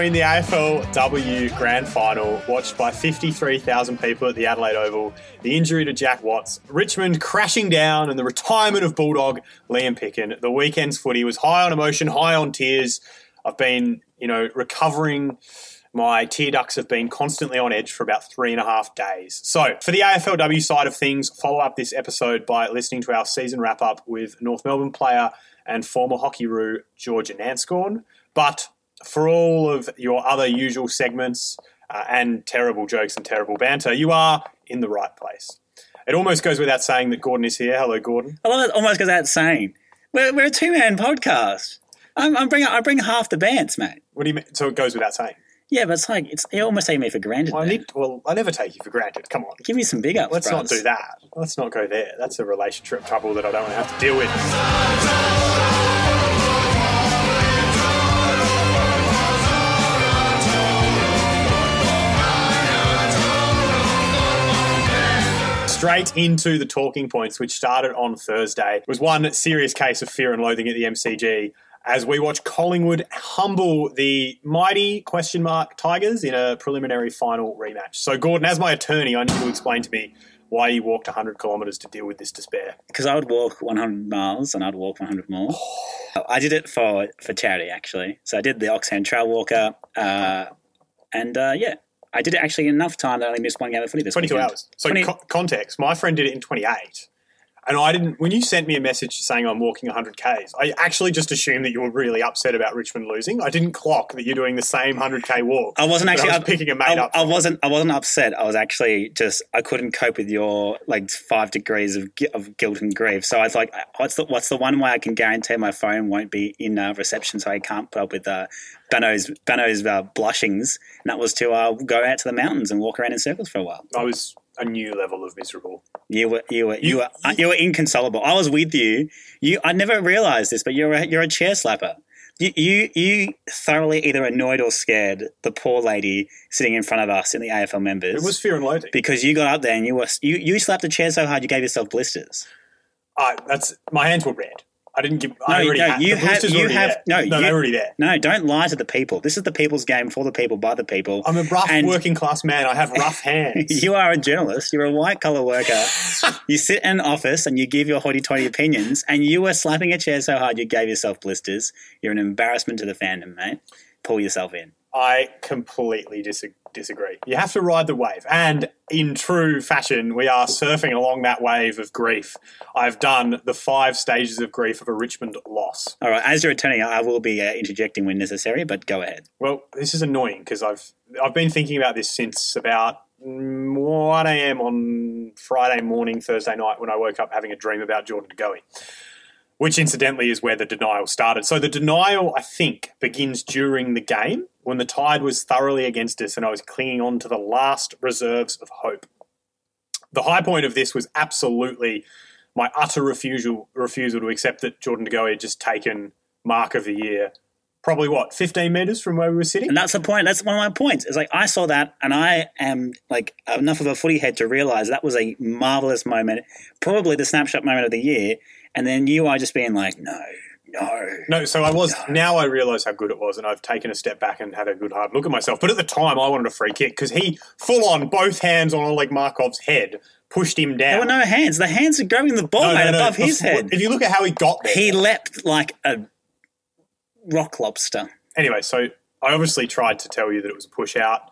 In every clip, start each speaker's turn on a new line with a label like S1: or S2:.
S1: between the AFLW Grand Final, watched by 53,000 people at the Adelaide Oval, the injury to Jack Watts, Richmond crashing down, and the retirement of Bulldog Liam Picken, the weekend's footy was high on emotion, high on tears. I've been, you know, recovering. My tear ducts have been constantly on edge for about three and a half days. So, for the AFLW side of things, follow up this episode by listening to our season wrap up with North Melbourne player and former hockey roo Georgia Nanscawen. But for all of your other usual segments uh, and terrible jokes and terrible banter, you are in the right place. It almost goes without saying that Gordon is here. Hello, Gordon.
S2: I love it. Almost goes without saying. We're, we're a two man podcast. I'm, I'm bring I bring half the bands, mate.
S1: What do you mean? So it goes without saying.
S2: Yeah, but it's like it's you almost take me for granted.
S1: Well, I
S2: man.
S1: need. Well, I never take you for granted. Come on.
S2: Give me some big ups.
S1: Let's not do that. Let's not go there. That's a relationship trouble that I don't want to have to deal with. Straight into the talking points, which started on Thursday. It was one serious case of fear and loathing at the MCG as we watch Collingwood humble the mighty question mark Tigers in a preliminary final rematch. So, Gordon, as my attorney, I need you to explain to me why you walked 100 kilometres to deal with this despair.
S2: because I would walk 100 miles and I'd walk 100 more. I did it for for charity actually. So I did the Oxfam Trail Walker, uh, and uh, yeah, I did it actually in enough time that I only missed one game of footy this
S1: 22
S2: weekend.
S1: hours. So,
S2: 20
S1: co- context, my friend did it in 28. And I didn't, when you sent me a message saying I'm walking 100 Ks, I actually just assumed that you were really upset about Richmond losing. I didn't clock that you're doing the same 100K walk.
S2: I wasn't actually
S1: I was picking a mate
S2: I,
S1: up.
S2: I wasn't. I wasn't upset. I was actually just. I couldn't cope with your like five degrees of, of guilt and grief. So I was like, "What's the What's the one way I can guarantee my phone won't be in uh, reception, so I can't put up with uh, Bano's Bano's uh, blushings?" And that was to uh, go out to the mountains and walk around in circles for a while.
S1: I was a new level of miserable.
S2: You were you were you,
S1: You-
S2: were uh, you were inconsolable. I was with you. You I never realized this, but you're a, you're a chair slapper. You, you you thoroughly either annoyed or scared the poor lady sitting in front of us in the AFL members.
S1: It was fear and loathing.
S2: because you got up there and you were you, you slapped the chair so hard you gave yourself blisters.
S1: I, that's my hands were red. I didn't give. I
S2: No,
S1: already
S2: no,
S1: had,
S2: you have- you have-
S1: there.
S2: no,
S1: no,
S2: you-
S1: they're already there.
S2: No, don't lie to the people. This is the people's game for the people by the people.
S1: I'm a rough
S2: And-
S1: working class man. I have rough hands.
S2: You are a journalist. You're a white collar worker. you sit in an office and you give your hoity-toity opinions, and you were slapping a chair so hard you gave yourself blisters. You're an embarrassment to the fandom, mate. Pull yourself in.
S1: I completely dis- disagree. You have to ride the wave. And in true fashion, we are surfing along that wave of grief. I've done the five stages of grief of a Richmond loss.
S2: All right, as your attorney, I will be uh, interjecting when necessary, but go ahead.
S1: Well, this is annoying because I've I've been thinking about this since about mm, 1 a.m. on Friday morning, Thursday night, when I woke up having a dream about Jordan Goey. Which incidentally is where the denial started. So the denial, I think, begins during the game when the tide was thoroughly against us and I was clinging on to the last reserves of hope. The high point of this was absolutely my utter refusal refusal to accept that Jordan De had just taken mark of the year. Probably what, 15 metres from where we were sitting?
S2: And that's the point. That's one of my points. It's like I saw that, and I am like enough of a footy head to realize that was a marvelous moment, probably the snapshot moment of the year. And then you are just being like, no, no.
S1: No, so I was. Now I realise how good it was, and I've taken a step back and had a good hard look at myself. But at the time, I wanted a free kick because he, full on, both hands on Oleg Markov's head, pushed him down.
S2: There were no hands. The hands are grabbing the ball,
S1: No, no,
S2: mate,
S1: no,
S2: above his head.
S1: If you look at how he got there,
S2: He leapt like a rock lobster.
S1: anyway, so I obviously tried to tell you that it was a push out.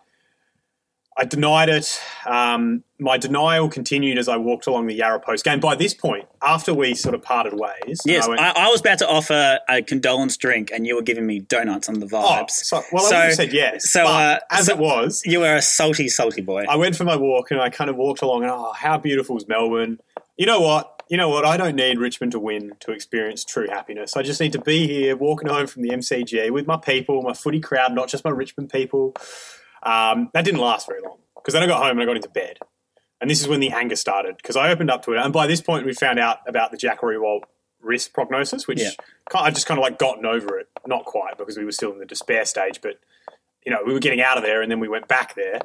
S1: I denied it. Um, my denial continued as I walked along the Yarra Post game. By this point, after we sort of parted ways,
S2: Yes,
S1: I went,
S2: I, I was about to offer a condolence drink, and you were giving me donuts on the
S1: oh,
S2: vibes.
S1: so, well, I
S2: So-
S1: have said yes.
S2: so, uh,
S1: as
S2: so-
S1: it was,
S2: You were a salty, salty boy.
S1: I went for my walk and I kind of walked along and oh, how beautiful is Melbourne? You know what? You know what? I don't need Richmond to win to experience true happiness. I just need to be here walking home from the MCG with my people, my footy crowd, not just my Richmond people. Um, that didn't last very long because then I got home and I got into bed. And this is when the anger started because I opened up to it. And by this point, we found out about the Jack Riewoldt risk prognosis, which
S2: Yeah.
S1: I just kind of like gotten over it. Not quite because we were still in the despair stage, but you know, we were getting out of there and then we went back there.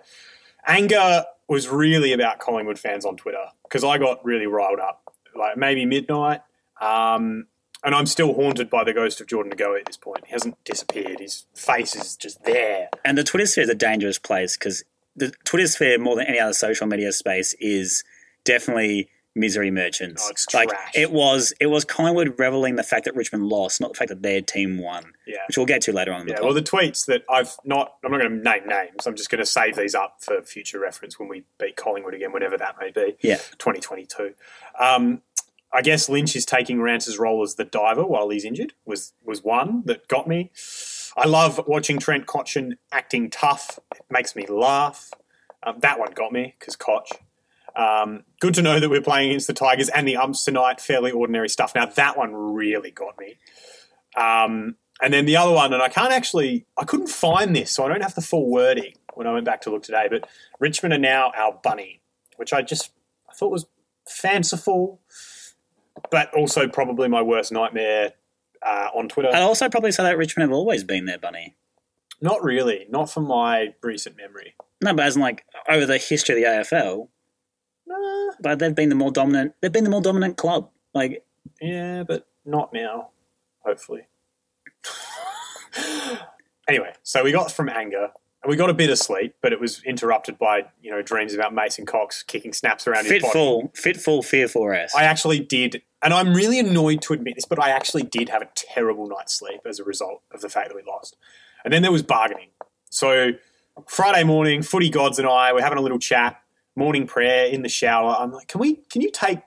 S1: Anger was really about Collingwood fans on Twitter because I got really riled up. Like maybe midnight, um, And I'm still haunted by the ghost of Jordan Goey at this point. He hasn't disappeared. His face is just there.
S2: And the Twitter sphere is a dangerous place because the Twitter sphere, more than any other social media space, is definitely misery merchants.
S1: Oh, it's
S2: like
S1: trash.
S2: it was, it was Collingwood reveling the fact that Richmond lost, not the fact that their team won,
S1: Yeah.
S2: which we'll get to later on. In the
S1: Yeah,
S2: pod.
S1: well, the tweets that I've not, I'm not going to name names. I'm just going to save these up for future reference when we beat Collingwood again, whenever that may be.
S2: Yeah.
S1: 2022. Um, I guess Lynch is taking Rance's role as the diver while he's injured. Was was one that got me. I love watching Trent Cotchin acting tough. It makes me laugh. Um, that one got me because Cotch. Um, good to know that we're playing against the Tigers and the umps tonight. Fairly ordinary stuff. Now that one really got me. Um, and then the other one, and I can't actually, I couldn't find this, so I don't have the full wording when I went back to look today. But Richmond are now our bunny, which I just I thought was fanciful, but also probably my worst nightmare uh, on Twitter.
S2: I'd also probably say that Richmond have always been there, Bunny.
S1: Not really, not from my recent memory.
S2: No, but as in like over the history of the AFL,
S1: Nah,
S2: but they've been the more dominant. They've been the more dominant club. Like
S1: yeah, but not now. Hopefully. anyway, so we got from anger. And we got a bit of sleep, but it was interrupted by you know dreams about Mason Cox kicking snaps around his body.
S2: fitful, fitful, fearful
S1: I actually did, and I'm really annoyed to admit this, but I actually did have a terrible night's sleep as a result of the fact that we lost. And then there was bargaining. So Friday morning, footy gods and I were having a little chat, morning prayer in the shower. I'm like, can we? Can you take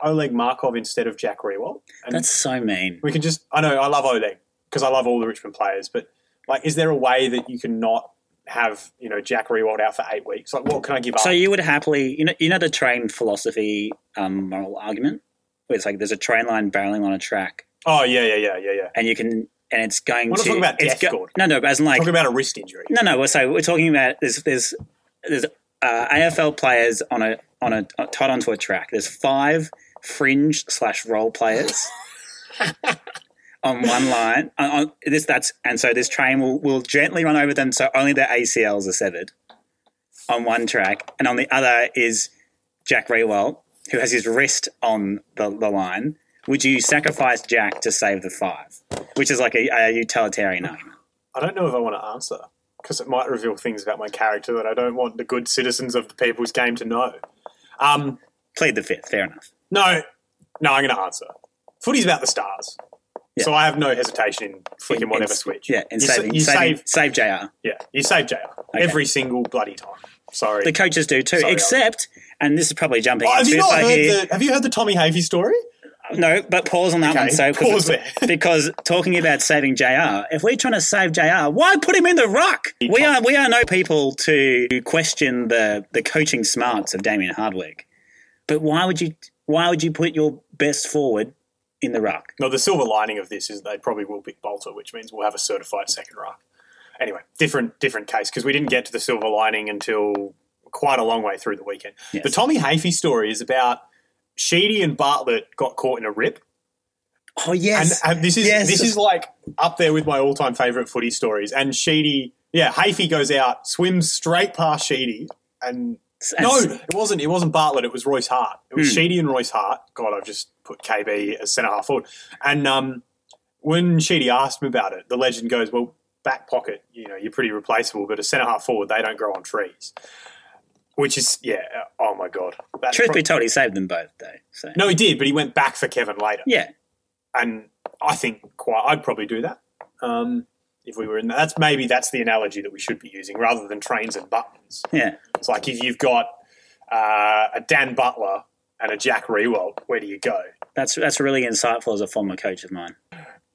S1: Oleg Markov instead of Jack Riewoldt? And
S2: That's so mean.
S1: we can just. I know I love Oleg because I love all the Richmond players, but like, is there a way that you can not have you know Jack Riewoldt out for eight weeks? Like, what can I give up?
S2: So you would happily, you know, you know the train philosophy um, moral argument, where it's like there's a train line barreling on a track,
S1: oh yeah, yeah, yeah, yeah, yeah.
S2: and you can, and it's going
S1: We're
S2: to.
S1: talking about death,
S2: go- No, no, but as in like
S1: Talking about a wrist injury.
S2: no, no. We're So we're talking about there's there's there's uh, AFL players on a on a tied onto a track. There's five fringe slash role players. On one line, on, on this that's and so this train will, will gently run over them, so only their ACLs are severed on one track, and on the other is Jack Riewoldt, who has his wrist on the, the line. Would you sacrifice Jack to save the five? Which is like a, a utilitarian argument.
S1: I don't know if I want to answer because it might reveal things about my character that I don't want the good citizens of the people's game to know. Um,
S2: Plead the fifth, fair enough.
S1: no, no, I'm going to answer. Footy's about the stars,
S2: Yeah.
S1: so I have no hesitation in flicking
S2: In-
S1: whatever
S2: in-
S1: switch.
S2: Yeah, and
S1: you,
S2: saving,
S1: you
S2: saving,
S1: save,
S2: save JR.
S1: yeah, you save JR every single bloody time. Sorry.
S2: The coaches do too,
S1: Sorry,
S2: except, and this is probably jumping
S1: Oh, have
S2: into
S1: you not heard
S2: hear,
S1: the? Have you heard the Tommy Hafey story?
S2: no, but pause on that
S1: Okay,
S2: one. So
S1: pause there.
S2: because talking about saving JR, if we're trying to save JR, why put him in the ruck? We are we are no people to question the the coaching smarts of Damien Hardwick, but why would you why would you put your best forward in the ruck?
S1: No, the silver lining of this is they probably will pick Balta, which means we'll have a certified second ruck. Anyway, different different case because we didn't get to the silver lining until quite a long way through the weekend.
S2: Yes.
S1: The Tommy Hafey story is about Sheedy and Bartlett got caught in a rip,
S2: Oh yes,
S1: and, and this is
S2: Yes.
S1: this is like up there with my all time favorite footy stories. And Sheedy, yeah, Hafey goes out, swims straight past Sheedy, and
S2: And
S1: no, it wasn't. It wasn't Bartlett. It was Royce Hart. It was
S2: Hmm.
S1: Sheedy and Royce Hart. God, I've just put KB as centre half forward. And um, when Sheedy asked him about it, the legend goes, "Well, back pocket, you know, you're pretty replaceable, but a centre half forward, they don't grow on trees." Which is, yeah, oh my god. That's
S2: truth
S1: pro-
S2: be told, he saved them both though. So
S1: no, he did, but he went back for Kevin later,
S2: yeah,
S1: and I think quite, I'd probably do that. Um, if we were in that, that's maybe that's the analogy that we should be using rather than trains and buttons.
S2: yeah.
S1: It's like if you've got uh, a Dan Butler and a Jack Riewoldt, where do you go?
S2: That's that's really insightful as a former coach of mine.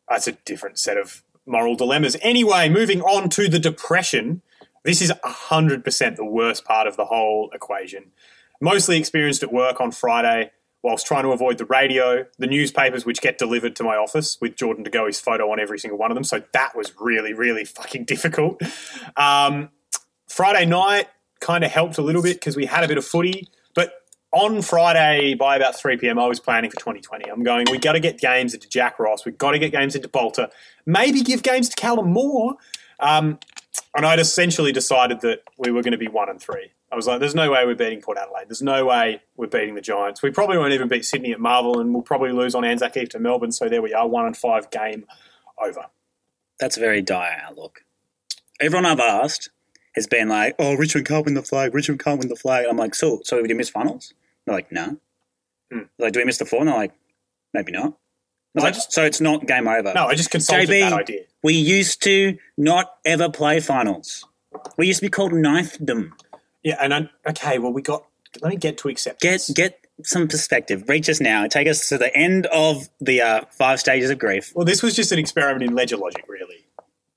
S1: That's a different set of moral dilemmas. Anyway, moving on to the depression. This is 100% the worst part of the whole equation. Mostly experienced at work on Friday whilst trying to avoid the radio, the newspapers which get delivered to my office with Jordan De Goey's photo on every single one of them. So that was really, really fucking difficult. Um, Friday night kind of helped a little bit because we had a bit of footy. But on Friday by about 3 p.m., I was planning for 2020. I'm going, we got to get games into Jack Ross. We've got to get games into Balta. Maybe give games to Callum Moore. Um, and I'd essentially decided that we were going to be one and three. I was like, there's no way we're beating Port Adelaide. There's no way we're beating the Giants. We probably won't even beat Sydney at Marvel, and we'll probably lose on Anzac Eve to Melbourne. So there we are, one and five game over.
S2: That's a very dire outlook. Everyone I've asked has been like, "Oh, Richmond can't win the flag. Richmond can't win the flag." I'm like, "So, so did we miss finals?" They're like, "No."
S1: Hmm.
S2: Like, do we miss the four? And they're like, "Maybe not." I
S1: I
S2: like,
S1: just-
S2: so it's not game over.
S1: No, I just consulted
S2: JB.
S1: that idea.
S2: We used to not ever play finals. We used to be called ninethdom.
S1: Yeah, and I, okay, well, we got. Let me get to acceptance.
S2: Get get some perspective. Reach us now. Take us to the end of the uh, five stages of grief.
S1: Well, this was just an experiment in ledger logic, really.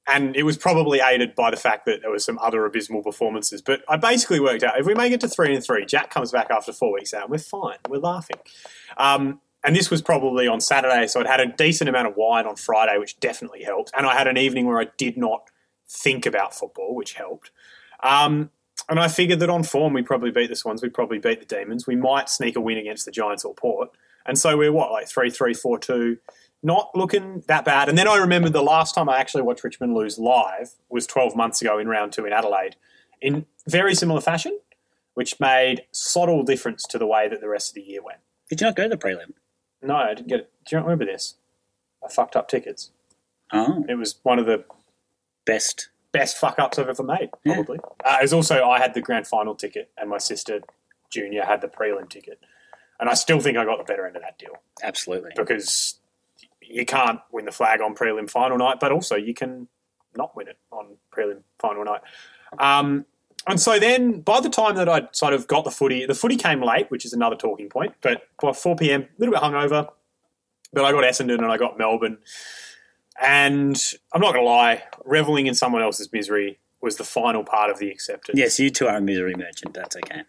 S1: And it was probably aided by the fact that there were some other abysmal performances. But I basically worked out if we make it to three and three, Jack comes back after four weeks out, and we're fine. We're laughing. Um, and this was probably on Saturday, so I'd had a decent amount of wine on Friday, which definitely helped. And I had an evening where I did not think about football, which helped. Um, and I figured that on form, we'd probably beat the Swans, we'd probably beat the Demons. We might sneak a win against the Giants or Port. And so we're what, like 3 3 4 2 not looking that bad. And then I remembered the last time I actually watched Richmond lose live was 12 months ago in round two in Adelaide in very similar fashion, which made subtle difference to the way that the rest of the year went.
S2: Did you not go to the prelim?
S1: No, I didn't get it. Do you not remember this? I fucked up tickets.
S2: Oh,
S1: It was one of the
S2: best.
S1: Best fuck ups I've ever made,
S2: Yeah.
S1: probably. Uh, it was also, I had the grand final ticket and my sister, Junior, had the prelim ticket. And I still think I got the better end of that deal.
S2: Absolutely.
S1: because you can't win the flag on prelim final night, but also you can not win it on prelim final night. Um, and so then, by the time that I sort of got the footy, the footy came late, which is another talking point. But by four pm, a little bit hungover. But I got Essendon and I got Melbourne, and I'm not going to lie, reveling in someone else's misery was the final part of the acceptance.
S2: Yes, you two are a misery merchant. That's okay.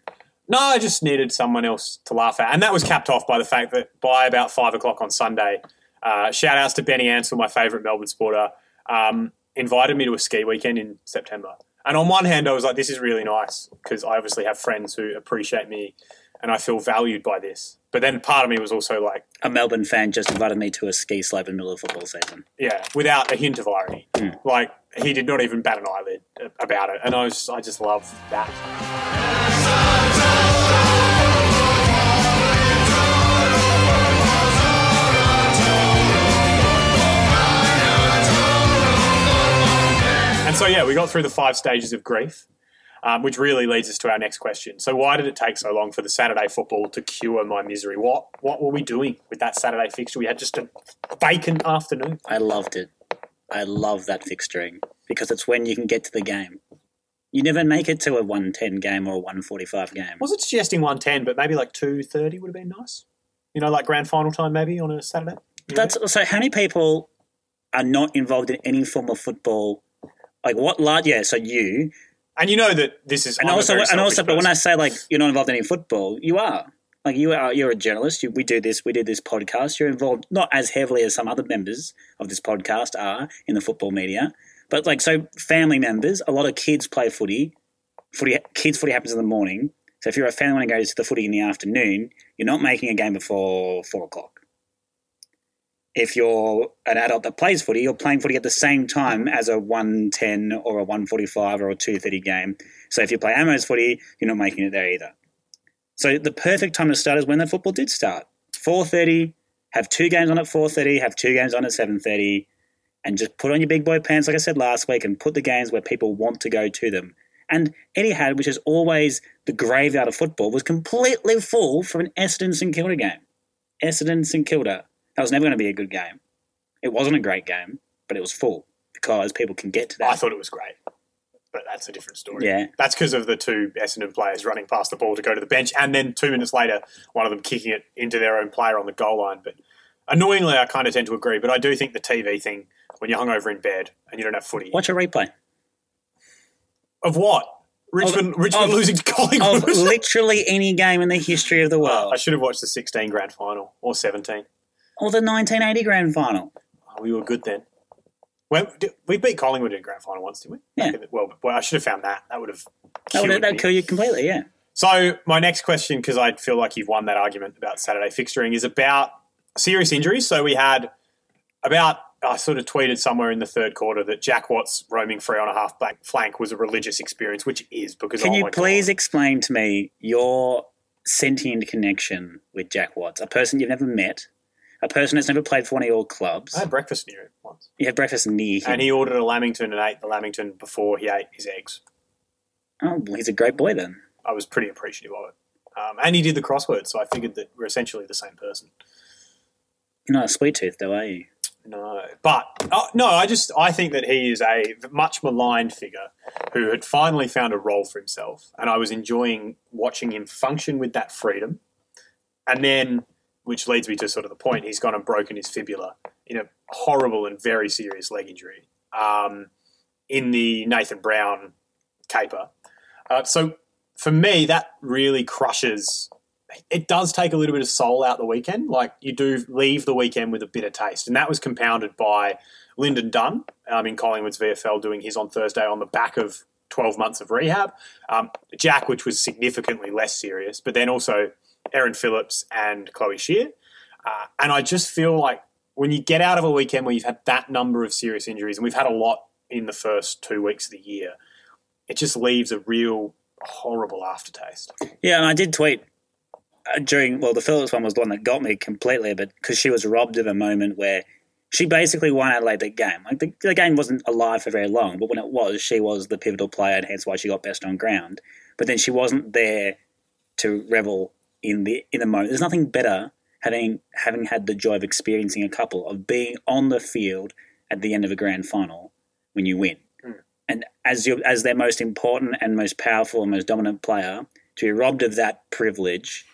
S1: No, I just needed someone else to laugh at. And that was capped off by the fact that by about five o'clock on Sunday, uh, shout outs to Benny Ansell, my favourite Melbourne supporter, um, invited me to a ski weekend in September. And on one hand, I was like, this is really nice because I obviously have friends who appreciate me and I feel valued by this. But then part of me was also like,
S2: A Melbourne fan just invited me to a ski slope in the middle of football season.
S1: yeah, without a hint of irony. Hmm. Like, he did not even bat an eyelid about it. And I, was, I just love that. And so, yeah, we got through the five stages of grief, um, which really leads us to our next question. So, why did it take so long for the Saturday football to cure my misery? What what were we doing with that Saturday fixture? We had just a vacant afternoon.
S2: I loved it. I love that fixturing because it's when you can get to the game. You never make it to a 110 game or a 145 game.
S1: wasn't suggesting 110, but maybe like 230 would have been nice. You know, like grand final time maybe on a Saturday.
S2: That's so. How many people are not involved in any form of football? Like what large? Yeah, so you
S1: And you know that this is
S2: and also and also,
S1: selfish
S2: but when I say like you're not involved in any football, you are. Like you are, you're a journalist. You, we do this. We did this podcast. You're involved not as heavily as some other members of this podcast are in the football media, but like so, family members. A lot of kids play footy. Footy, kids footy happens in the morning. So if you're a family want to go to the footy in the afternoon, you're not making a game before four o'clock. If you're an adult that plays footy, you're playing footy at the same time as a 110 or a 145 or a 230 game. So if you play Amos footy, you're not making it there either. So the perfect time to start is when the football did start. 4.30, have two games on at 4.30, have two games on at 7.30, and just put on your big boy pants, like I said last week, and put the games where people want to go to them. And Etihad, which is always the graveyard of football, was completely full for an Essendon St Kilda game. Essendon St Kilda. That was never going to be a good game. It wasn't a great game, but it was full because people can get to that.
S1: I thought it was great. But that's a different story.
S2: Yeah.
S1: That's because of the two Essendon players running past the ball to go to the bench, and then two minutes later, one of them kicking it into their own player on the goal line. But annoyingly, I kind of tend to agree. But I do think the TV thing, when you're hungover in bed and you don't have footy,
S2: Watch a replay
S1: of what? Richmond, Richmond
S2: of-
S1: losing to
S2: of
S1: Collingwood.
S2: literally any game in the history of the world.
S1: I should have watched the 16 grand final or 17.
S2: Or the 1980 grand final.
S1: Oh, we were good then. Well, we beat Collingwood in grand final once, didn't we?
S2: Yeah.
S1: The- Well, well, I should have found that. That would have.
S2: That would that'd
S1: me.
S2: kill you completely, yeah.
S1: So my next question, because I feel like you've won that argument about Saturday fixturing, is about serious injuries. So we had about I sort of tweeted somewhere in the third quarter that Jack Watts roaming free on a half back flank was a religious experience, which is because
S2: Can
S1: oh
S2: you please
S1: God.
S2: explain to me your sentient connection with Jack Watts, a person you've never met, a person that's never played for one of your clubs?
S1: I had breakfast near him once,
S2: You had breakfast near him.
S1: and he ordered a lamington and ate the lamington before he ate his eggs.
S2: oh, well, he's a great boy then.
S1: I was pretty appreciative of it. Um, and he did the crossword, so I figured that we're essentially the same person.
S2: You're not a sweet tooth, though, are you?
S1: No, but uh, no, I just I think that he is a much maligned figure who had finally found a role for himself, and I was enjoying watching him function with that freedom. And then, which leads me to sort of the point, he's gone and broken his fibula in a horrible and very serious leg injury um, in the Nathan Brown caper. Uh, so for me, that really crushes it does take a little bit of soul out the weekend. Like you do leave the weekend with a bitter taste, and that was compounded by Lyndon Dunn um, in Collingwood's VFL doing his on Thursday on the back of 12 months of rehab. Um, Jack, which was significantly less serious, but then also Erin Phillips and Chloe Scheer. Uh, and I just feel like when you get out of a weekend where you've had that number of serious injuries, and we've had a lot in the first two weeks of the year, it just leaves a real horrible aftertaste.
S2: Yeah, and I did tweet uh, during, well, the Phillips one was the one that got me completely, but because she was robbed of a moment where she basically won Adelaide the game. Like the, the game wasn't alive for very long, but when it was, she was the pivotal player, and hence why she got best on ground. But then she wasn't there to revel in the in the moment. There's nothing better having having had the joy of experiencing a couple of being on the field at the end of a grand final when you win. Hmm. And as you as their most important and most powerful and most dominant player, to be robbed of that privilege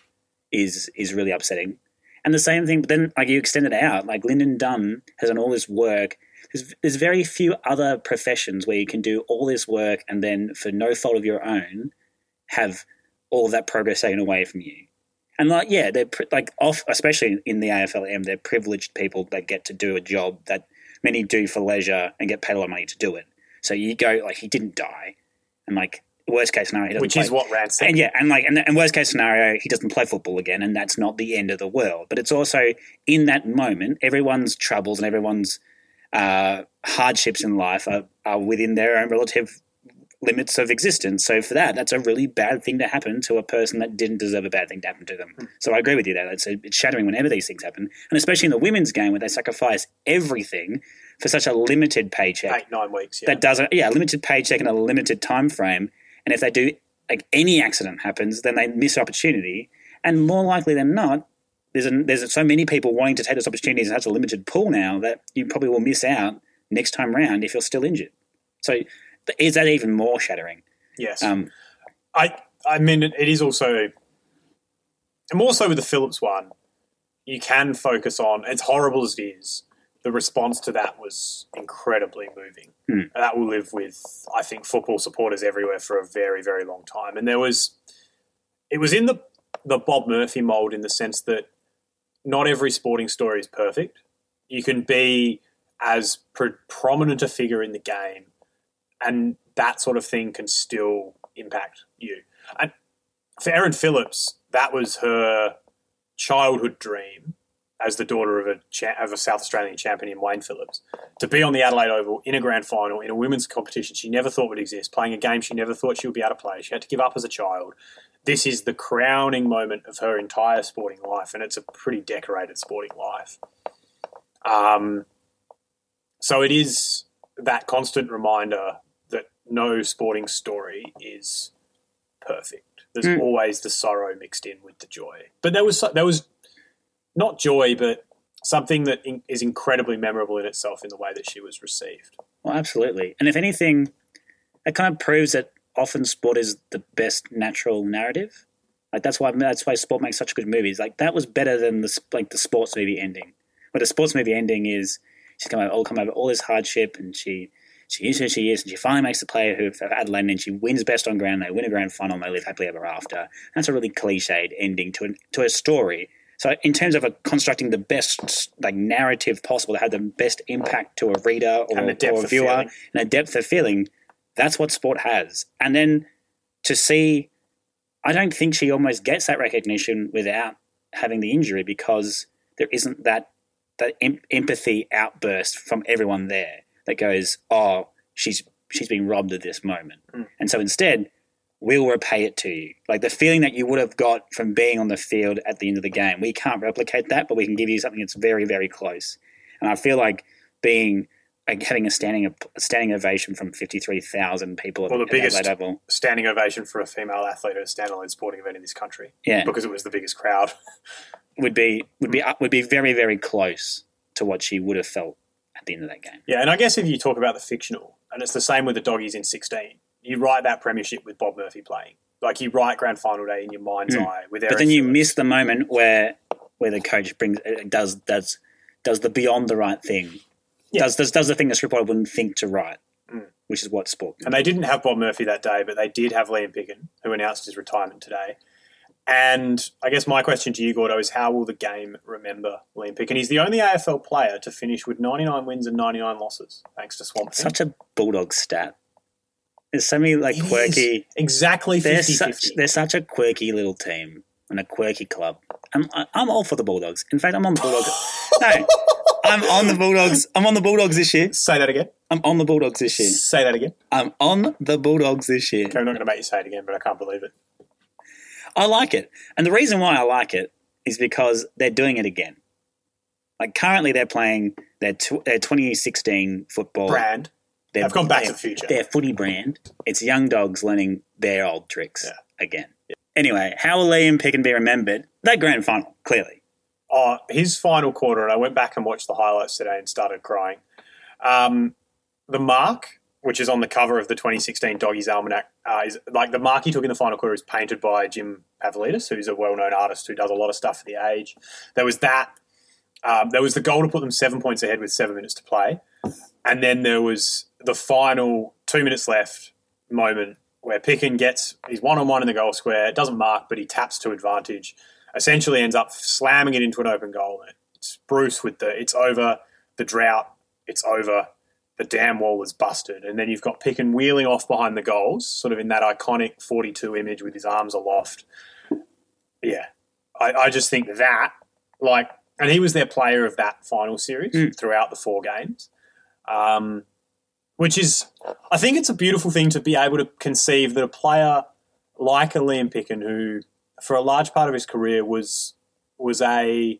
S2: is is really upsetting. And the same thing, but then like you extend it out, like Lyndon Dunn has done all this work. There's, there's very few other professions where you can do all this work and then, for no fault of your own, have all of that progress taken away from you. And like, yeah, they're pri- like off, especially in the AFLM, they're privileged people that get to do a job that many do for leisure and get paid a lot of money to do it. So you go like he didn't die, and like worst case scenario, he doesn't
S1: Which
S2: play.
S1: is what said.
S2: And yeah, and like, and, and worst case scenario, he doesn't play football again, and that's not the end of the world. But it's also in that moment, everyone's troubles and everyone's uh, hardships in life are, are within their own relative limits of existence. So for that, that's a really bad thing to happen to a person that didn't deserve a bad thing to happen to them. Hmm. So I agree with you there. It's, it's shattering whenever these things happen, and especially in the women's game where they sacrifice everything for such a limited paycheck
S1: Eight, nine weeks. Yeah.
S2: that doesn't yeah limited paycheck and a limited time frame and if they do like any accident happens then they miss opportunity and more likely than not there's a, there's so many people wanting to take those opportunities in such a limited pool now that you probably will miss out next time round if you're still injured so is that even more shattering
S1: yes.
S2: um,
S1: I I mean, it, is also, and more so with the Phillips one, you can focus on, as horrible as it is, the response to that was incredibly moving. And that will live with, I think, football supporters everywhere for a very, very long time. And there was, it was in the, the Bob Murphy mold in the sense that not every sporting story is perfect. You can be as pro- prominent a figure in the game, and that sort of thing can still impact you. And for Erin Phillips, that was her childhood dream as the daughter of a cha- of a South Australian champion Wayne Phillips to be on the Adelaide Oval in a grand final in a women's competition she never thought would exist, playing a game she never thought she would be able to play. She had to give up as a child. This is the crowning moment of her entire sporting life, and it's a pretty decorated sporting life. Um, so it is that constant reminder no sporting story is perfect. There's
S2: Mm.
S1: always the sorrow mixed in with the joy. But there was there was not joy, but something that in, is incredibly memorable in itself in the way that she was received.
S2: well absolutely and if anything it kind of proves that often sport is the best natural narrative like that's why that's why sport makes such good movies like that was better than the like the sports movie ending where the sports movie ending is she's come over, all come over all this hardship and she she is who she is and she finally makes the player who for Adelaide and she wins best on ground. They win a grand final and they live happily ever after. That's a really cliched ending to a, to a story. So in terms of a, constructing the best like narrative possible to have the best impact to a reader or,
S1: And
S2: or a viewer and a depth of feeling that's what sport has. And then to see I don't think she almost gets that recognition without having the injury because there isn't that that em- empathy outburst from everyone there that goes, "Oh, she's she's been robbed of this moment,"
S1: Mm.
S2: and so instead, we'll repay it to you. Like the feeling that you would have got from being on the field at the end of the game, we can't replicate that, but we can give you something that's very very close. And I feel like being like having a standing a standing ovation from fifty three thousand people
S1: Well, the
S2: at
S1: biggest-
S2: Adelaide Oval.
S1: Standing ovation for a female athlete at a standalone sporting event in this country
S2: Yeah,
S1: because it was the biggest crowd.
S2: would be would be would be very very close to what she would have felt at the end of that game.
S1: Yeah, and I guess if you talk about the fictional, and it's the same with the doggies in 16, you write that premiership with Bob Murphy playing. Like you write grand final day in your mind's
S2: Mm.
S1: eye with Eric
S2: But then you
S1: Phillips.
S2: miss the moment where where the coach brings uh, does does does the beyond the right thing.
S1: Yeah.
S2: Does, does does the thing a script wouldn't think to write,
S1: Mm.
S2: which is what sport.
S1: And they didn't have Bob Murphy that day, but they did have Liam Picken, who announced his retirement today. And I guess my question to you, Gordo, is how will the game remember Liam Picken? He's the only AFL player to finish with 99 wins and 99 losses, thanks to Swamp.
S2: Such a bulldog stat. There's so many like
S1: It
S2: quirky.
S1: Exactly
S2: They're such they're such a quirky little team and a quirky club. I'm I'm all for the Bulldogs. In fact, I'm on the Bulldogs. no, I'm on the Bulldogs. I'm on the Bulldogs this year.
S1: Say that again.
S2: I'm on the Bulldogs this year.
S1: Say that again.
S2: I'm on the Bulldogs this year.
S1: Okay, I'm not going to make you say it again, but I can't believe it.
S2: I like it. And the reason why I like it is because they're doing it again. Like currently they're playing their, tw- their 2016 football.
S1: Brand.
S2: Their,
S1: I've gone back to the future.
S2: Their footy brand. It's young dogs learning their old tricks
S1: Yeah.
S2: again. Anyway, how will Liam Picken be remembered? That grand final, clearly.
S1: Oh, his final quarter, and I went back and watched the highlights today and started crying. Um, the mark, which is on the cover of the 2016 Doggies Almanac, uh, is like the mark he took in the final quarter is painted by Jim Pavlidis, who's a well-known artist who does a lot of stuff for the Age. There was that. Um, there was the goal to put them seven points ahead with seven minutes to play, and then there was the final two minutes left moment where Picken gets he's one on one in the goal square. It doesn't mark, but he taps to advantage. Essentially, ends up slamming it into an open goal. It's Bruce with the it's over the drought. It's over. The dam wall was busted, and then you've got Picken wheeling off behind the goals, sort of in that iconic 42 image with his arms aloft. Yeah, I, I just think that like, and he was their player of that final series
S2: Mm.
S1: throughout the four games. Um, which is I think it's a beautiful thing to be able to conceive that a player like a Liam Picken, who for a large part of his career was was a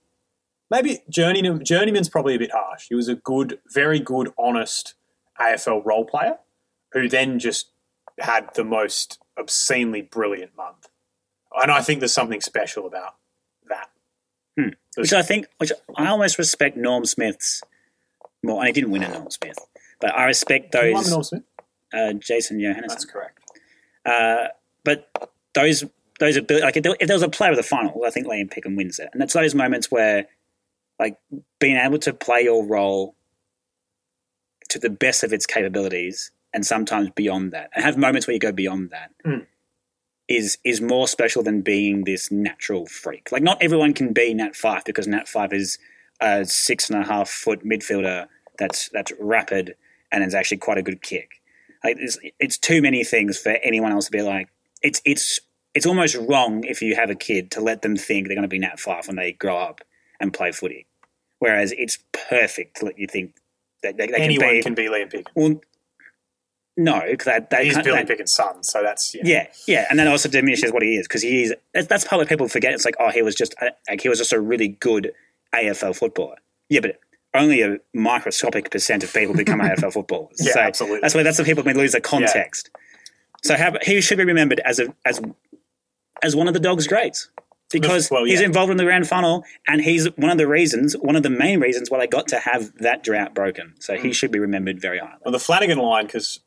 S1: maybe journeyman. Journeyman's probably a bit harsh. He was a good, very good, honest AFL role player who then just had the most obscenely brilliant month. And I think there's something special about that.
S2: Hmm. Which I think, which I almost respect Norm Smith's more. And he didn't win a Norm Smith, but I respect those.
S1: Norm Smith?
S2: Uh, Jason Johannisen.
S1: That's correct.
S2: Uh, but those those ability, like if there, was a player of the final, I think Liam Picken wins it, and it's those moments where, like, being able to play your role to the best of its capabilities, and sometimes beyond that, and have moments where you go beyond that,
S1: Mm.
S2: is is more special than being this natural freak. Like, not everyone can be Nat Fyfe because Nat Fyfe is a six and a half foot midfielder that's that's rapid and is actually quite a good kick. Like it's, it's too many things for anyone else to be like. It's it's it's almost wrong if you have a kid to let them think they're going to be Nat Fyfe when they grow up and play footy. Whereas it's perfect to let you think that they, they
S1: Anyone
S2: can be.
S1: can be Liam Picken.
S2: well, no, because they, they
S1: He's Billy Picken's son, so that's yeah.
S2: yeah, yeah, and that also diminishes what he is because he is. That's, part of people forget. It's like, oh, he was just like he was just a really good AFL footballer. Yeah, but only a microscopic percent of people become AFL footballers.
S1: Yeah,
S2: so
S1: absolutely.
S2: That's why that's the people we lose the context. So how, he should be remembered as a as as one of the dog's greats because
S1: Well,
S2: he's involved in the grand final and he's one of the reasons, one of the main reasons why they got to have that drought broken. So
S1: Mm.
S2: he should be remembered very highly.
S1: Well, the Flanagan line, because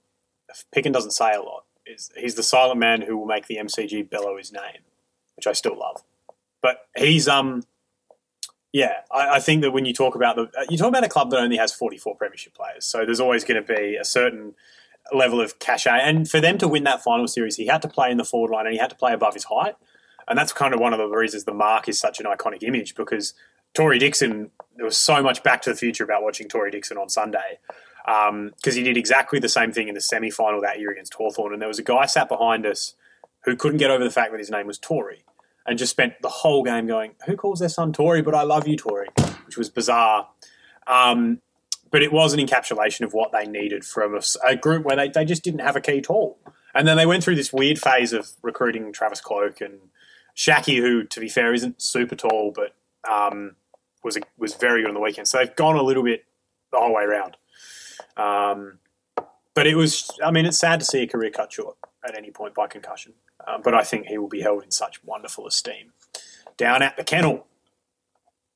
S1: Picken doesn't say a lot, is he's the silent man who will make the MCG bellow his name, which I still love. But he's um, yeah, I, I think that when you talk about the, uh, you talk about a club that only has forty four premiership players, so there's always going to be a certain level of cachet. And for them to win that final series, he had to play in the forward line and he had to play above his height, and that's kind of one of the reasons the mark is such an iconic image because. Tory Dickson, there was so much Back to the Future about watching Tory Dickson on Sunday because he did exactly the same thing in the semi final that year against Hawthorn. And there was a guy sat behind us who couldn't get over the fact that his name was Tory and just spent the whole game going, Who calls their son Tory? But I love you, Tory, which was bizarre. Um, but it was an encapsulation of what they needed from a, a, group where they, they just didn't have a key tall. And then they went through this weird phase of recruiting Travis Cloke and Schache, who, to be fair, isn't super tall, but um, was a, was very good on the weekend. So they've gone a little bit the whole way around. Um, but it was, I mean, it's sad to see a career cut short at any point by concussion. Um, but I think he will be held in such wonderful esteem down at the kennel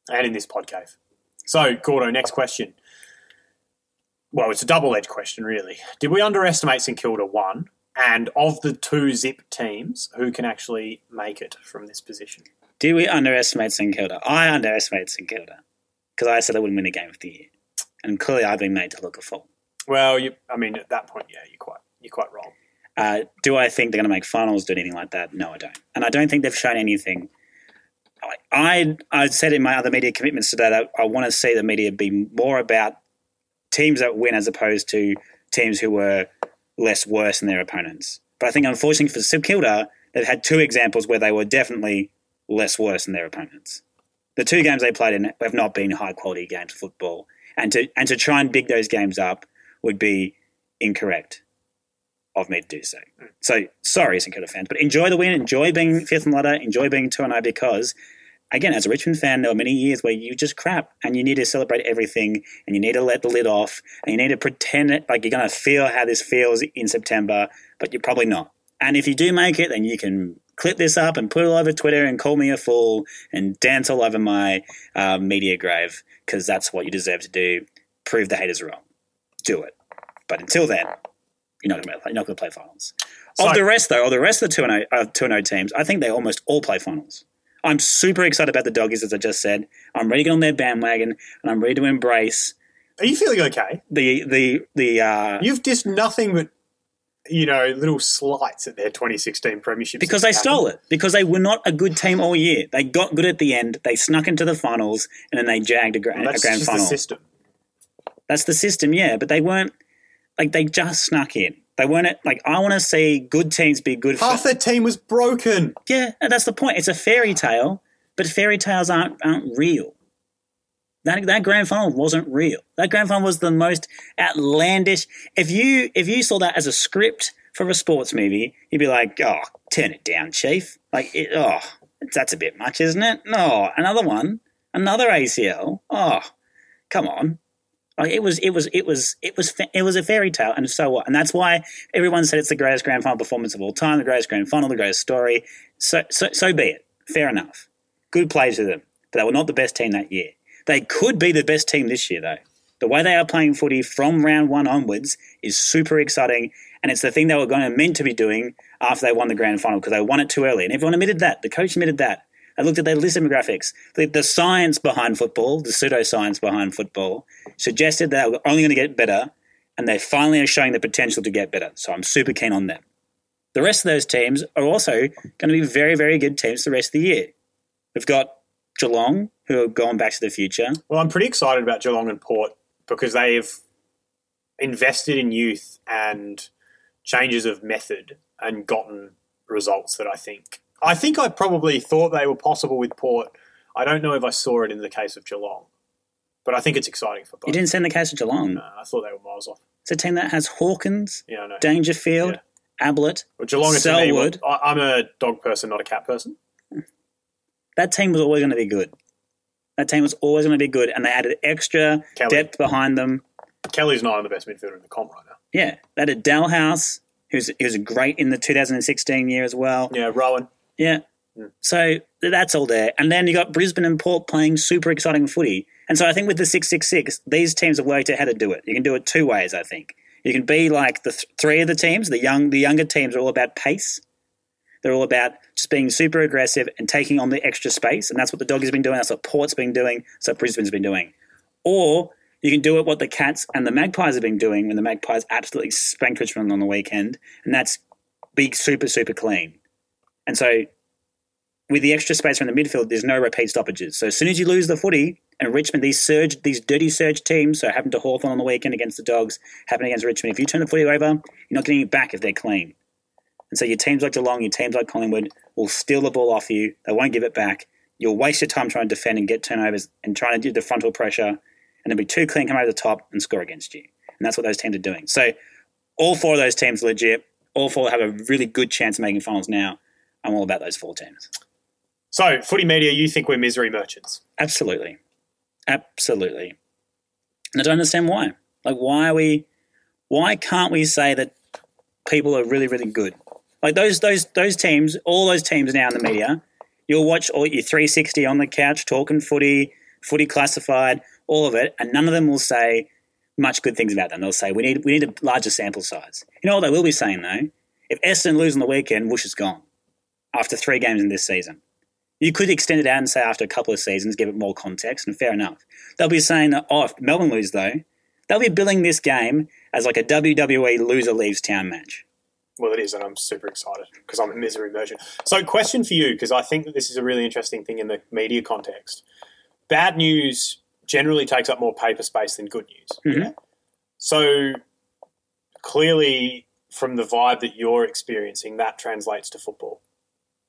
S1: and in this pod cave. So, Gordo, next question. Well, it's a double edged question, really. Did we underestimate St Kilda? One. And of the two zip teams, who can actually make it from this position?
S2: Do we underestimate St Kilda? I underestimated St Kilda because I said they wouldn't win a game of the year. And clearly I've been made to look a fool.
S1: Well, you, I mean, at that point, yeah, you're quite, you're quite wrong.
S2: Uh, do I think they're going to make finals? Do anything like that? No, I don't. And I don't think they've shown anything. I I said in my other media commitments today that I want to see the media be more about teams that win as opposed to teams who were less worse than their opponents. But I think unfortunately for St Kilda, they've had two examples where they were definitely less worse than their opponents. The two games they played in have not been high quality games of football, and to and to try and big those games up would be incorrect of me to do so. So sorry, St Kilda fans, but enjoy the win, enjoy being fifth the ladder, enjoy being two and zero because. Again, as a Richmond fan, there were many years where you just crap and you need to celebrate everything and you need to let the lid off and you need to pretend it like you're going to feel how this feels in September, but you're probably not. And if you do make it, then you can clip this up and put it all over Twitter and call me a fool and dance all over my uh, media grave because that's what you deserve to do. Prove the haters wrong. Do it. But until then, you're not going to you're not going to play finals.
S1: So-
S2: of the rest, though, of the rest of the two and oh, uh, two and oh teams, I think they almost all play finals. I'm super excited about the doggies, as I just said. I'm ready to get on their bandwagon, and I'm ready to embrace
S1: Are you feeling okay?
S2: the the the. Uh,
S1: You've just nothing but, you know, little slights at their 2016 premiership.
S2: because they stole it. Because they were not a good team all year. They got good at the end. They snuck into the finals, and then they jagged a, gra- a
S1: That's
S2: grand
S1: just
S2: final.
S1: the system.
S2: That's the system, yeah. But they weren't like they just snuck in. They weren't like I want to see good teams be good. For,
S1: Half their team was broken.
S2: yeah, and that's the point. It's a fairy tale, but fairy tales aren't aren't real. That that grand final wasn't real. That grand final was the most outlandish. If you if you saw that as a script for a sports movie, you'd be like, "Oh, turn it down, chief." Like, it, oh, that's a bit much, isn't it? No, another one, another ACL. Oh, come on. Like it was, it was, it was, it was, it was a fairy tale, and so what? And that's why everyone said it's the greatest grand final performance of all time, the greatest grand final, the greatest story. So, so, so be it. Fair enough. Good play to them, but they were not the best team that year. They could be the best team this year, though. The way they are playing footy from round one onwards is super exciting, and it's the thing they were going to meant to be doing after they won the grand final because they won it too early, and everyone admitted that. The coach admitted that. I looked at their list demographics. The, the science behind football, the pseudoscience behind football, suggested that were only going to get better, and they finally are showing the potential to get better. So I'm super keen on them. The rest of those teams are also going to be very, very good teams the rest of the year. We've got Geelong, who are going back to the future.
S1: Well, I'm pretty excited about Geelong and Port because they've invested in youth and changes of method and gotten results that I think. I think I probably thought they were possible with Port. I don't know if I saw it in the case of Geelong, but I think it's exciting for both.
S2: You didn't send the case of Geelong.
S1: No, I thought they were miles off.
S2: It's a team that has Hawkins,
S1: Yeah, I know.
S2: Dangerfield, Ablett.
S1: Well, Geelong me,
S2: Selwood.
S1: I- I'm a dog person, not a cat person.
S2: That team was always going to be good. That team was always going to be good, and they added extra
S1: Kelly.
S2: depth behind them.
S1: Kelly's not the best midfielder in the comp right now.
S2: Yeah, they added Dahlhaus, who's who's great in the 2016 year as well.
S1: Yeah, Rohan.
S2: Yeah. So that's all there. And then you got Brisbane and Port playing super exciting footy. And so I think with the 666, these teams have worked out how to do it. You can do it two ways, I think. You can be like the th- three of the teams, the young the younger teams are all about pace. They're all about just being super aggressive and taking on the extra space. And that's what the dog has been doing. That's what Port's been doing. That's what Brisbane's been doing. Or you can do it what the Cats and the Magpies have been doing when the Magpies absolutely spanked Richmond on the weekend. And that's be super, super clean. And so with the extra space around the midfield, there's no repeat stoppages. So as soon as you lose the footy, and Richmond, these surge, these dirty surge teams, so happened to Hawthorn on the weekend against the Dogs, happened against Richmond. If you turn the footy over, you're not getting it back if they're clean. And so your teams like Geelong, your teams like Collingwood will steal the ball off you. They won't give it back. you'll waste your time trying to defend and get turnovers and trying to do the frontal pressure, and there'll be two clean come over the top and score against you. And that's what those teams are doing. So all four of those teams are legit. All four have a really good chance of making finals now. I'm all about those four teams.
S1: So, footy media, you think we're misery merchants?
S2: Absolutely. Absolutely. And I don't understand why. Like, why are we, why can't we say that people are really, really good? Like those, those, those teams, all those teams now in the media, you'll watch all your 360 on the couch, talking footy, footy classified, all of it, and none of them will say much good things about them. They'll say we need, we need a larger sample size. You know what they will be saying though? If Essendon lose on the weekend, Woosh is gone after three games in this season. You could extend it out and say after a couple of seasons, give it more context, and fair enough. They'll be saying that, oh, if Melbourne lose, though, they'll be billing this game as like a WWE loser leaves town match.
S1: Well, it is, and I'm super excited because I'm a misery merchant. So, question for you, because I think that this is a really interesting thing in the media context. Bad news generally takes up more paper space than good news.
S2: Mhm.
S1: So, clearly, from the vibe that you're experiencing, that translates to football.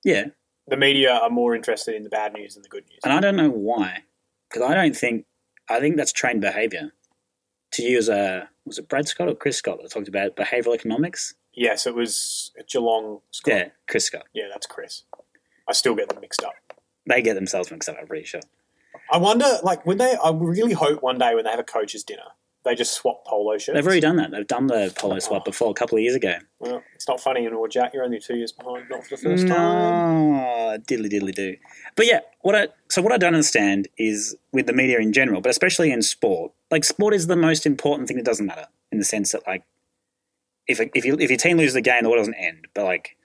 S2: Yeah,
S1: The media are more interested in the bad news than the good news.
S2: and I don't know why, because I don't think I think that's trained behaviour. To use a was it Brad Scott or Chris Scott that talked about behavioural economics?
S1: Yes, it was a Geelong. Scott.
S2: Yeah, Chris Scott.
S1: yeah, that's Chris. I still get them mixed up.
S2: They get themselves mixed up. I'm pretty sure.
S1: I wonder, like, when they, I really hope one day when they have a coach's dinner, they just swap polo shirts.
S2: They've already done that. They've done the polo swap oh. before a couple of years ago.
S1: Well, it's not funny anymore, Jack. You're only two years behind, not for the first time.
S2: No, diddly diddly do. But yeah, what I so what I don't understand is with the media in general, but especially in sport. Like sport is the most important thing that doesn't matter in the sense that like if if you if your team loses the game, the world doesn't end. But like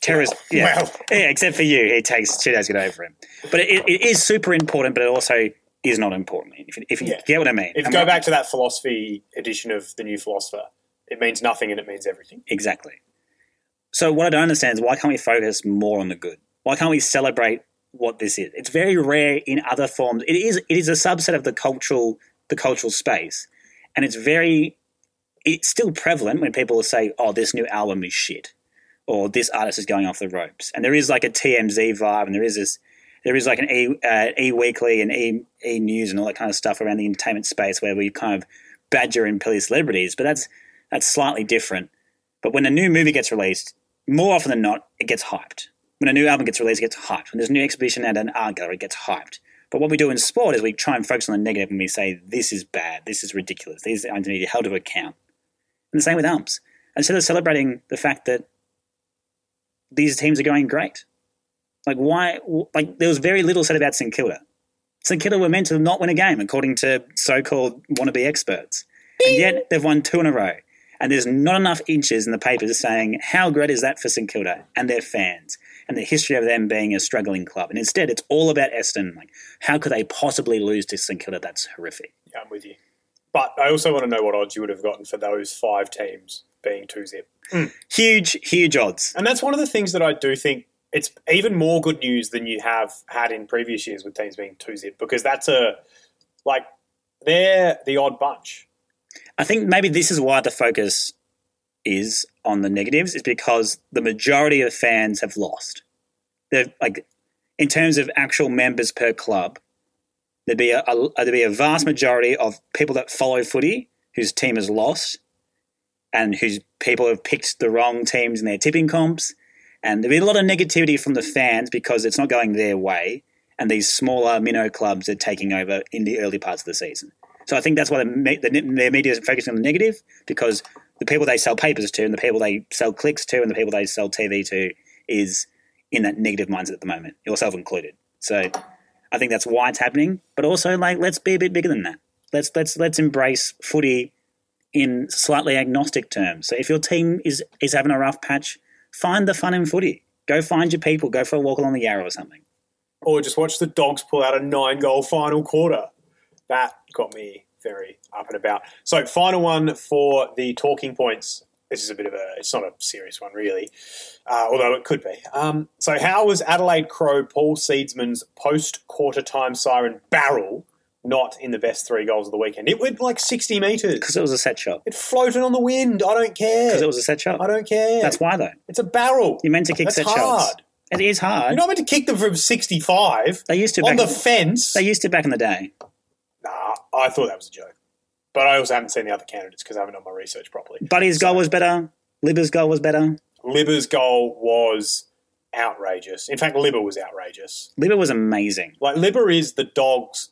S2: terrorist, yeah, yeah. Except for you, it takes two days to get over him. But it, it is super important, but it also is not important. If, you- if you
S1: Yeah.
S2: get what I mean.
S1: if you go
S2: not-
S1: back to that philosophy edition of the New Philosopher, it means nothing and it means everything.
S2: Exactly. So what I don't understand is why can't we focus more on the good? Why can't we celebrate what this is? It's very rare in other forms. It is it is a subset of the cultural the cultural space, and it's very it's still prevalent when people say, "Oh, this new album is shit," or "This artist is going off the ropes," and there is like a TMZ vibe, and there is this. There is like an E uh, E Weekly and E E News and all that kind of stuff around the entertainment space where we kind of badger and pilly celebrities, but that's that's slightly different. But when a new movie gets released, more often than not, it gets hyped. When a new album gets released, it gets hyped. When there's a new exhibition at an art gallery, it gets hyped. But what we do in sport is we try and focus on the negative and we say, this is bad, this is ridiculous, these are need to be held to account. And the same with umps. Instead of celebrating the fact that these teams are going great. Like, why? Like, there was very little said about St Kilda. St Kilda were meant to not win a game, according to so called wannabe experts. And yet they've won two in a row. And there's not enough inches in the papers saying how great is that for St Kilda and their fans and the history of them being a struggling club. And instead, it's all about Essendon. Like, how could they possibly lose to St Kilda? That's horrific.
S1: Yeah, I'm with you. But I also want to know what odds you would have gotten for those five teams being two zip. Hmm.
S2: Huge, huge odds.
S1: And that's one of the things that I do think it's even more good news than you have had in previous years with teams being two zip because that's a like they're the odd bunch.
S2: I think maybe this is why the focus is on the negatives, is because the majority of fans have lost. They're like, in terms of actual members per club, there'd be a, a there'd be a vast majority of people that follow footy whose team has lost, and whose people have picked the wrong teams in their tipping comps, and there'd be a lot of negativity from the fans because it's not going their way, and these smaller minnow clubs are taking over in the early parts of the season. So I think that's why the, me- the, media is focusing on the negative because the people they sell papers to and the people they sell clicks to and the people they sell TV to is in that negative mindset at the moment, yourself included. So I think that's why it's happening. But also, like, let's be a bit bigger than that. Let's let's let's embrace footy in slightly agnostic terms. So if your team is is having a rough patch, find the fun in footy. Go find your people. Go for a walk along the Yarra or something.
S1: Or just watch the dogs pull out a nine goal final quarter. That got me very up and about. So final one for the talking points. This is a bit of a it's not a serious one really. Uh, although it could be. Um, so how was Adelaide Crow Paul Seedsman's post quarter time siren barrel not in the best three goals of the weekend? It went like sixty metres.
S2: Because it was a set shot.
S1: It floated on the wind. I don't care.
S2: Because it was a set shot.
S1: I don't care.
S2: That's why, though.
S1: It's a barrel.
S2: You're meant to kick
S1: That's
S2: set
S1: hard.
S2: shots. It is hard.
S1: You're not meant to kick them from 65
S2: they used to
S1: on the fence.
S2: they used to back in the day.
S1: Nah, I thought that was a joke. But I also haven't seen the other candidates because I haven't done my research properly.
S2: Buddy's goal was better. Libba's goal was better.
S1: Libba's goal was outrageous. In fact, Libba was outrageous.
S2: Libba was amazing.
S1: Like Libba is the dog's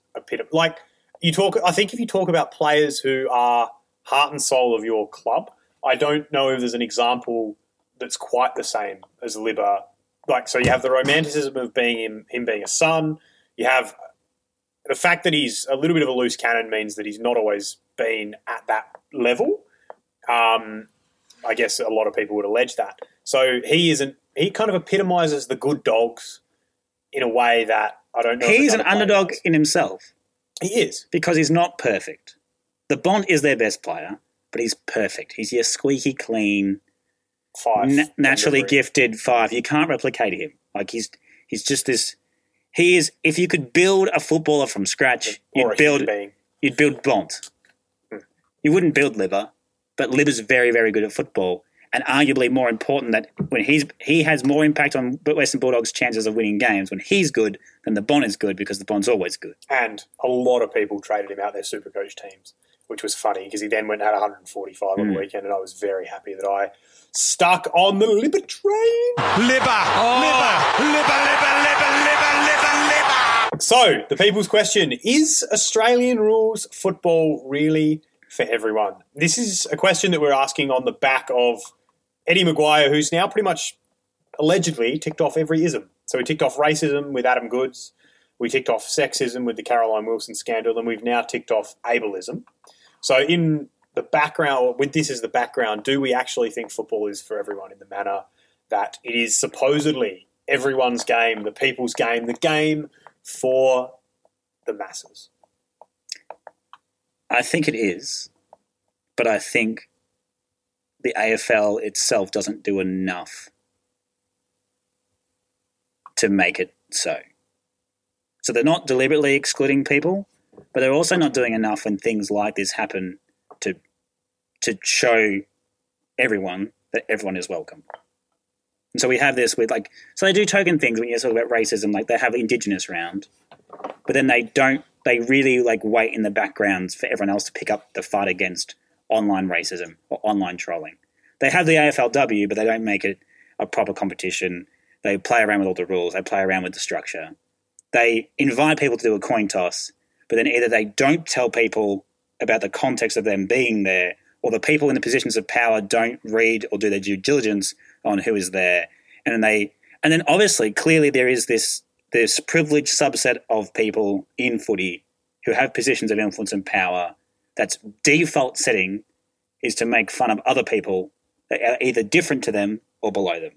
S1: Like you talk, I think if you talk about players who are heart and soul of your club, I don't know if there's an example that's quite the same as Libba. Like so, you have the romanticism of being him, him being a son. You have the fact that he's a little bit of a loose cannon means that he's not always been at that level. Um, I guess a lot of people would allege that. So he isn't. He kind of epitomizes the good dogs in a way that I don't know.
S2: He's an underdog in himself
S1: He is.
S2: because he's not perfect. The Bont is their best player, but he's perfect. He's your squeaky clean,
S1: Five.
S2: na- naturally gifted five. You can't replicate him. Like he's he's just this. He is. If you could build a footballer from scratch,
S1: or
S2: you'd build you'd build Bont.
S1: Hmm.
S2: You wouldn't build Libba, but Libba's very very good at football, and arguably more important that when he's he has more impact on Western Bulldogs' chances of winning games when he's good than the Bont is good because the Bont's always good.
S1: And a lot of people traded him out their super coach teams, which was funny because he then went and had 145 on
S2: Mm.
S1: the weekend, and I was very happy that I stuck on the Libba train.
S3: Libba, Libba, Libba, Libba, Libba, Libba, Libba, Libba.
S1: So, the people's question is Australian rules football really for everyone? This is a question that we're asking on the back of Eddie McGuire, who's now pretty much allegedly ticked off every ism. So, we ticked off racism with Adam Goodes, we ticked off sexism with the Caroline Wilson scandal, and we've now ticked off ableism. So, in the background, with this as the background, do we actually think football is for everyone in the manner that it is supposedly everyone's game, the people's game, the game for the masses?
S2: I think it is, but I think the AFL itself doesn't do enough to make it so. So they're not deliberately excluding people, but they're also not doing enough when things like this happen to to show everyone that everyone is welcome. And so we have this with like so they do token things when you talk about racism, like they have Indigenous round, but then they don't they really like wait in the background for everyone else to pick up the fight against online racism or online trolling. They have the AFLW, but they don't make it a proper competition. They play around with all the rules. They play around with the structure. They invite people to do a coin toss, but then either they don't tell people about the context of them being there, or the people in the positions of power don't read or do their due diligence on who is there, and then they and then obviously clearly there is this this privileged subset of people in footy who have positions of influence and power that's default setting is to make fun of other people that are either different to them or below them.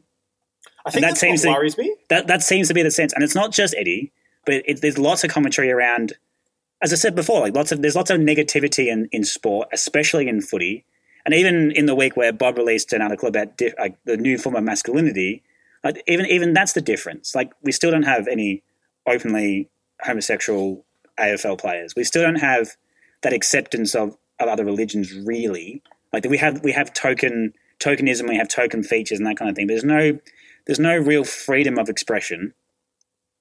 S1: I think
S2: that seems
S1: what
S2: to-
S1: me.
S2: That that seems to be the sense, and it's not just Eddie, but it, there's lots of commentary around. As I said before, like lots of there's lots of negativity in, in sport, especially in footy, and even in the week where Bob released an article about di- like the new form of masculinity, like even even that's the difference. Like we still don't have any openly homosexual AFL players. We still don't have that acceptance of, of other religions really. Like we have we have token tokenism, we have token features and that kind of thing. But there's no there's no real freedom of expression.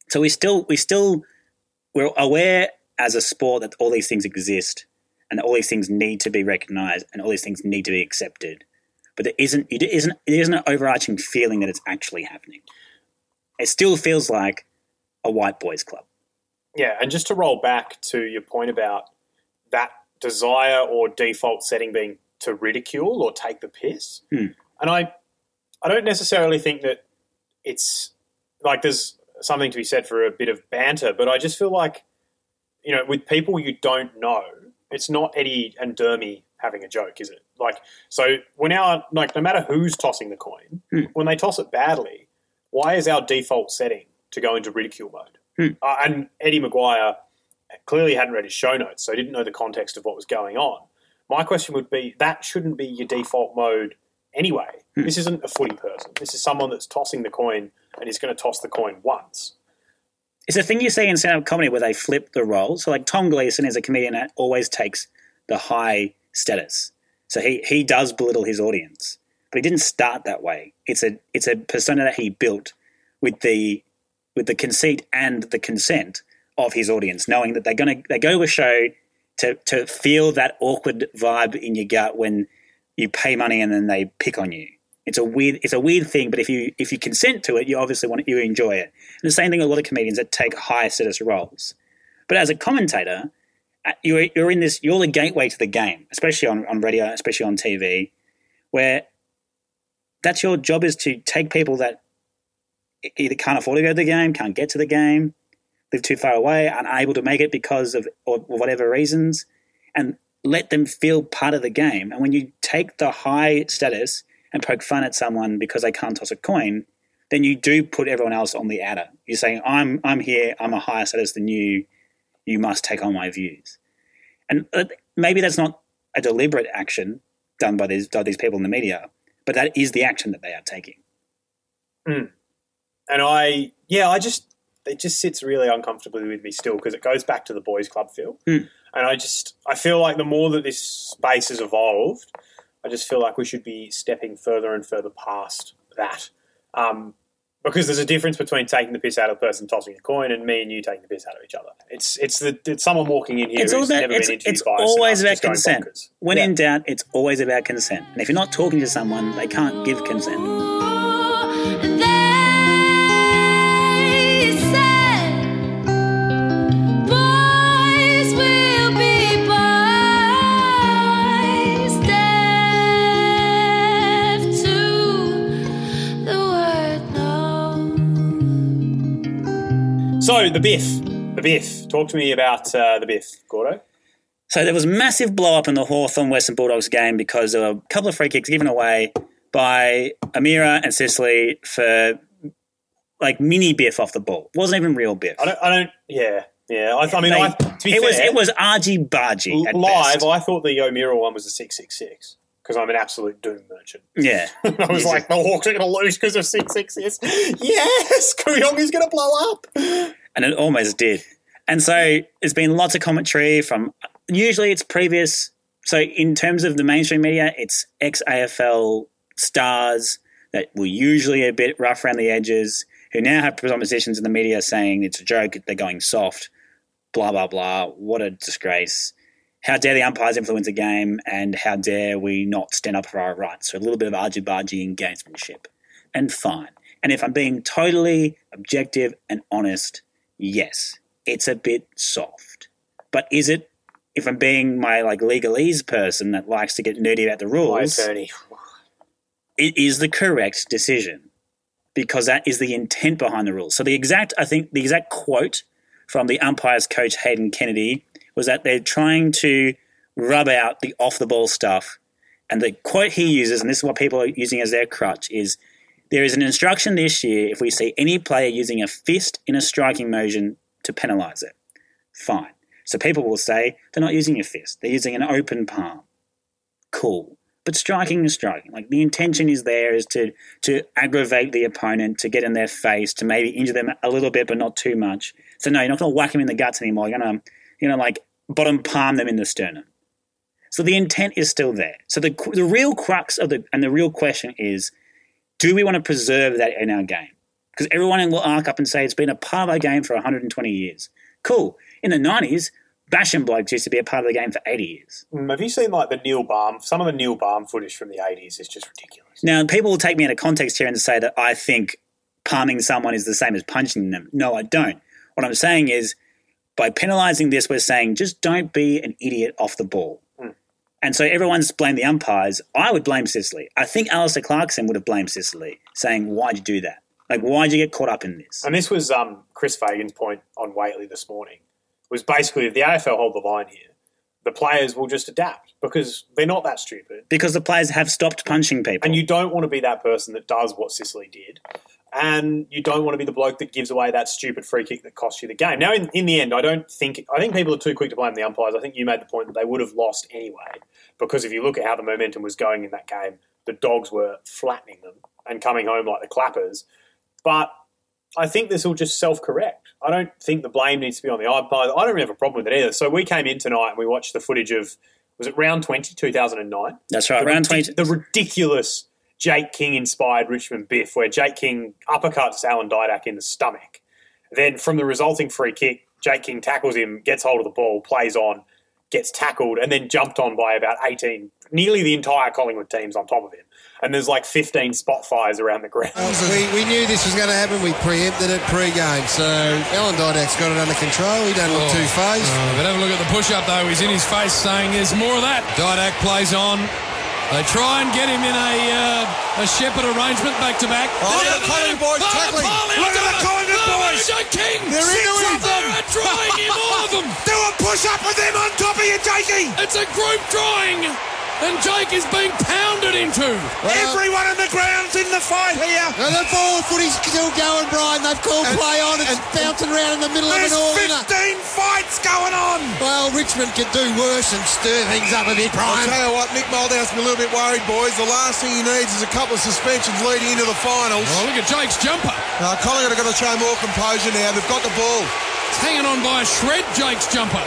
S2: So we still we still we're aware as a sport that all these things exist and all these things need to be recognized and all these things need to be accepted. But there isn't it isn't there isn't an overarching feeling that it's actually happening. It still feels like a white boys club.
S1: Yeah, and just to roll back to your point about that desire or default setting being to ridicule or take the piss,
S2: Hmm.
S1: and I, I don't necessarily think that it's like there's something to be said for a bit of banter, but I just feel like, you know, with people you don't know, it's not Eddie and Dermy having a joke, is it? Like, so we're now like, no matter who's tossing the coin,
S2: Hmm.
S1: when they toss it badly, why is our default setting to go into ridicule mode?
S2: Hmm.
S1: Uh, and Eddie McGuire clearly hadn't read his show notes, so he didn't know the context of what was going on. My question would be that shouldn't be your default mode anyway.
S2: Hmm.
S1: This isn't a footy person. This is someone that's tossing the coin and is going to toss the coin once.
S2: It's a thing you see in stand-up comedy where they flip the roles. So like Tom Gleeson is a comedian that always takes the high status. So he, he does belittle his audience. But he didn't start that way. It's a it's a persona that he built with the with the conceit and the consent of his audience, knowing that they're gonna they go to a show to to feel that awkward vibe in your gut when you pay money and then they pick on you. It's a weird it's a weird thing, but if you if you consent to it, you obviously want you enjoy it. And the same thing with a lot of comedians that take high status roles. But as a commentator, uh, you're you're in this you're the gateway to the game, especially on, on radio, especially on TV, where that's your job is to take people that either can't afford to go to the game, can't get to the game, live too far away, unable to make it because of or whatever reasons, and let them feel part of the game. And when you take the high status and poke fun at someone because they can't toss a coin, then you do put everyone else on the adder. You're saying, "I'm I'm here. I'm a higher status than you. You must take on my views." And uh, maybe that's not a deliberate action done by these by these people in the media, but that is the action that they are taking.
S1: And I, yeah, I just, it just sits really uncomfortably with me still because it goes back to the boys' club feel.
S2: Hmm.
S1: And I just, I feel like the more that this space has evolved, I just feel like we should be stepping further and further past that. Um, because there's a difference between taking the piss out of the person tossing a coin and me and you taking the piss out of each other. It's it's the it's someone walking in here
S2: It's
S1: who's
S2: about
S1: never
S2: it's,
S1: been interviewed
S2: it's
S1: by
S2: always about
S1: us just going
S2: consent.
S1: bonkers.
S2: When
S1: Yeah.
S2: in doubt, it's always about consent. And if you're not talking to someone, they can't give consent.
S4: The
S1: Biff, the Biff. Talk to me about uh, the Biff, Gordo.
S2: So there was massive blow up in the Hawthorn Western Bulldogs game because there were a couple of free kicks given away by O'Meara and Sicily for like mini biff off the ball. wasn't even real biff.
S1: I don't, I don't. Yeah, yeah. I, I mean,
S2: They-
S1: I, to be
S2: it
S1: fair,
S2: was it was argy bargy
S1: live.
S2: best.
S1: I thought the O'Meara one was a six six six because I'm an absolute doom merchant.
S2: Yeah,
S1: I was like, the Hawks are going to lose because of six six six. Yes, Kooyong is going to blow up.
S2: And it almost did. And so there's been lots of commentary from usually it's previous. So in terms of the mainstream media, it's ex AFL stars that were usually a bit rough around the edges, who now have positions in the media saying it's a joke, they're going soft, blah blah blah. What a disgrace! How dare the umpires influence a game, and how dare we not stand up for our rights? So a little bit of argy bargy and gamesmanship, and fine. And if I'm being totally objective and honest, yes, it's a bit soft. But is it? If I'm being my like legalese person that likes to get nerdy about the rules, it is the correct decision because that is the intent behind the rules. So the exact, I think, the exact quote from the umpires coach Hayden Kennedy was that they're trying to rub out the off the ball stuff. And the quote he uses, and this is what people are using as their crutch, is there is an instruction this year if we see any player using a fist in a striking motion to penalise it. Fine. So people will say they're not using a fist, they're using an open palm. Cool. But striking is striking. Like the intention is there is to to aggravate the opponent, to get in their face, to maybe injure them a little bit, but not too much. So no, you're not going to whack them in the guts anymore. You're going to, you know, like bottom palm them in the sternum. So the intent is still there. So the the real crux of the and the real question is, do we want to preserve that in our game? Because everyone will arc up and say it's been a part of our game for 120 years. Cool. In the 90s, bashing blokes used to be a part of the game for 80 years.
S1: Mm, Have you seen like the Neil Balme? Some of the Neil Balme footage from the eighties is just ridiculous.
S2: Now, people will take me out of context here and say that I think palming someone is the same as punching them. No, I don't. What I'm saying is, by penalising this, we're saying just don't be an idiot off the ball. And so everyone's blamed the umpires. I would blame Sicily. I think Alistair Clarkson would have blamed Sicily, saying, Why'd you do that? Like, why'd you get caught up in this?
S1: And this was um, Chris Fagan's point on Whateley this morning. Was basically if the AFL hold the line here, the players will just adapt because they're not that stupid.
S2: Because the players have stopped punching people.
S1: And you don't want to be that person that does what Sicily did. And you don't want to be the bloke that gives away that stupid free kick that costs you the game. Now, in, in the end, I don't think I think people are too quick to blame the umpires. I think you made the point that they would have lost anyway, because if you look at how the momentum was going in that game, the dogs were flattening them and coming home like the clappers. But I think this will just self correct. I don't think the blame needs to be on the umpires. I don't really have a problem with it either. So we came in tonight and we watched the footage of was it round 20, 2009?
S2: That's right.
S1: The
S2: Round
S1: ridic-
S2: 20.
S1: The ridiculous Jake King inspired Richmond biff, where Jake King uppercuts Alan Didak in the stomach. Then from the resulting free kick, Jake King tackles him, gets hold of the ball, plays on, gets tackled, and then jumped on by about 18, nearly the entire Collingwood team's on top of him. And there's like 15 spot fires around the ground.
S5: We, we knew this was going to happen. We preempted it pre-game. So Alan Didak's got it under control. He don't look oh. too phased.
S6: Oh, but have a look at the push-up, though. He's in his face saying there's more of that. Didak plays on. They try and get him in a uh, a shepherd arrangement back to back.
S3: Oh, look at the Collingwood boys tackling. Look at the Collingwood boys.
S6: King.
S3: They're
S6: Six
S3: into
S6: of
S3: him.
S6: them are drawing him, all of them.
S3: Do a push up with them on top of you, Jakey.
S6: It's a group drawing, and Jake is being pounded into.
S3: Everyone on the ground's in the fight here.
S5: Now the forward footy's still going, Brian. They've called
S3: And-
S5: play on. It's
S3: and-
S5: bouncing around in the middle of
S3: There's
S5: an all. isn't
S3: 15 fights going on.
S5: Well, Richmond could do worse and stir things up a bit, Brian.
S3: I'll tell you what, Mick Malthouse been a little bit worried, boys. The last thing he needs is a couple of suspensions leading into the finals.
S6: Oh, look at Jake's jumper.
S3: Uh, Collingwood have got to show more composure now. They've got the ball.
S6: It's hanging on by a shred, Jake's jumper.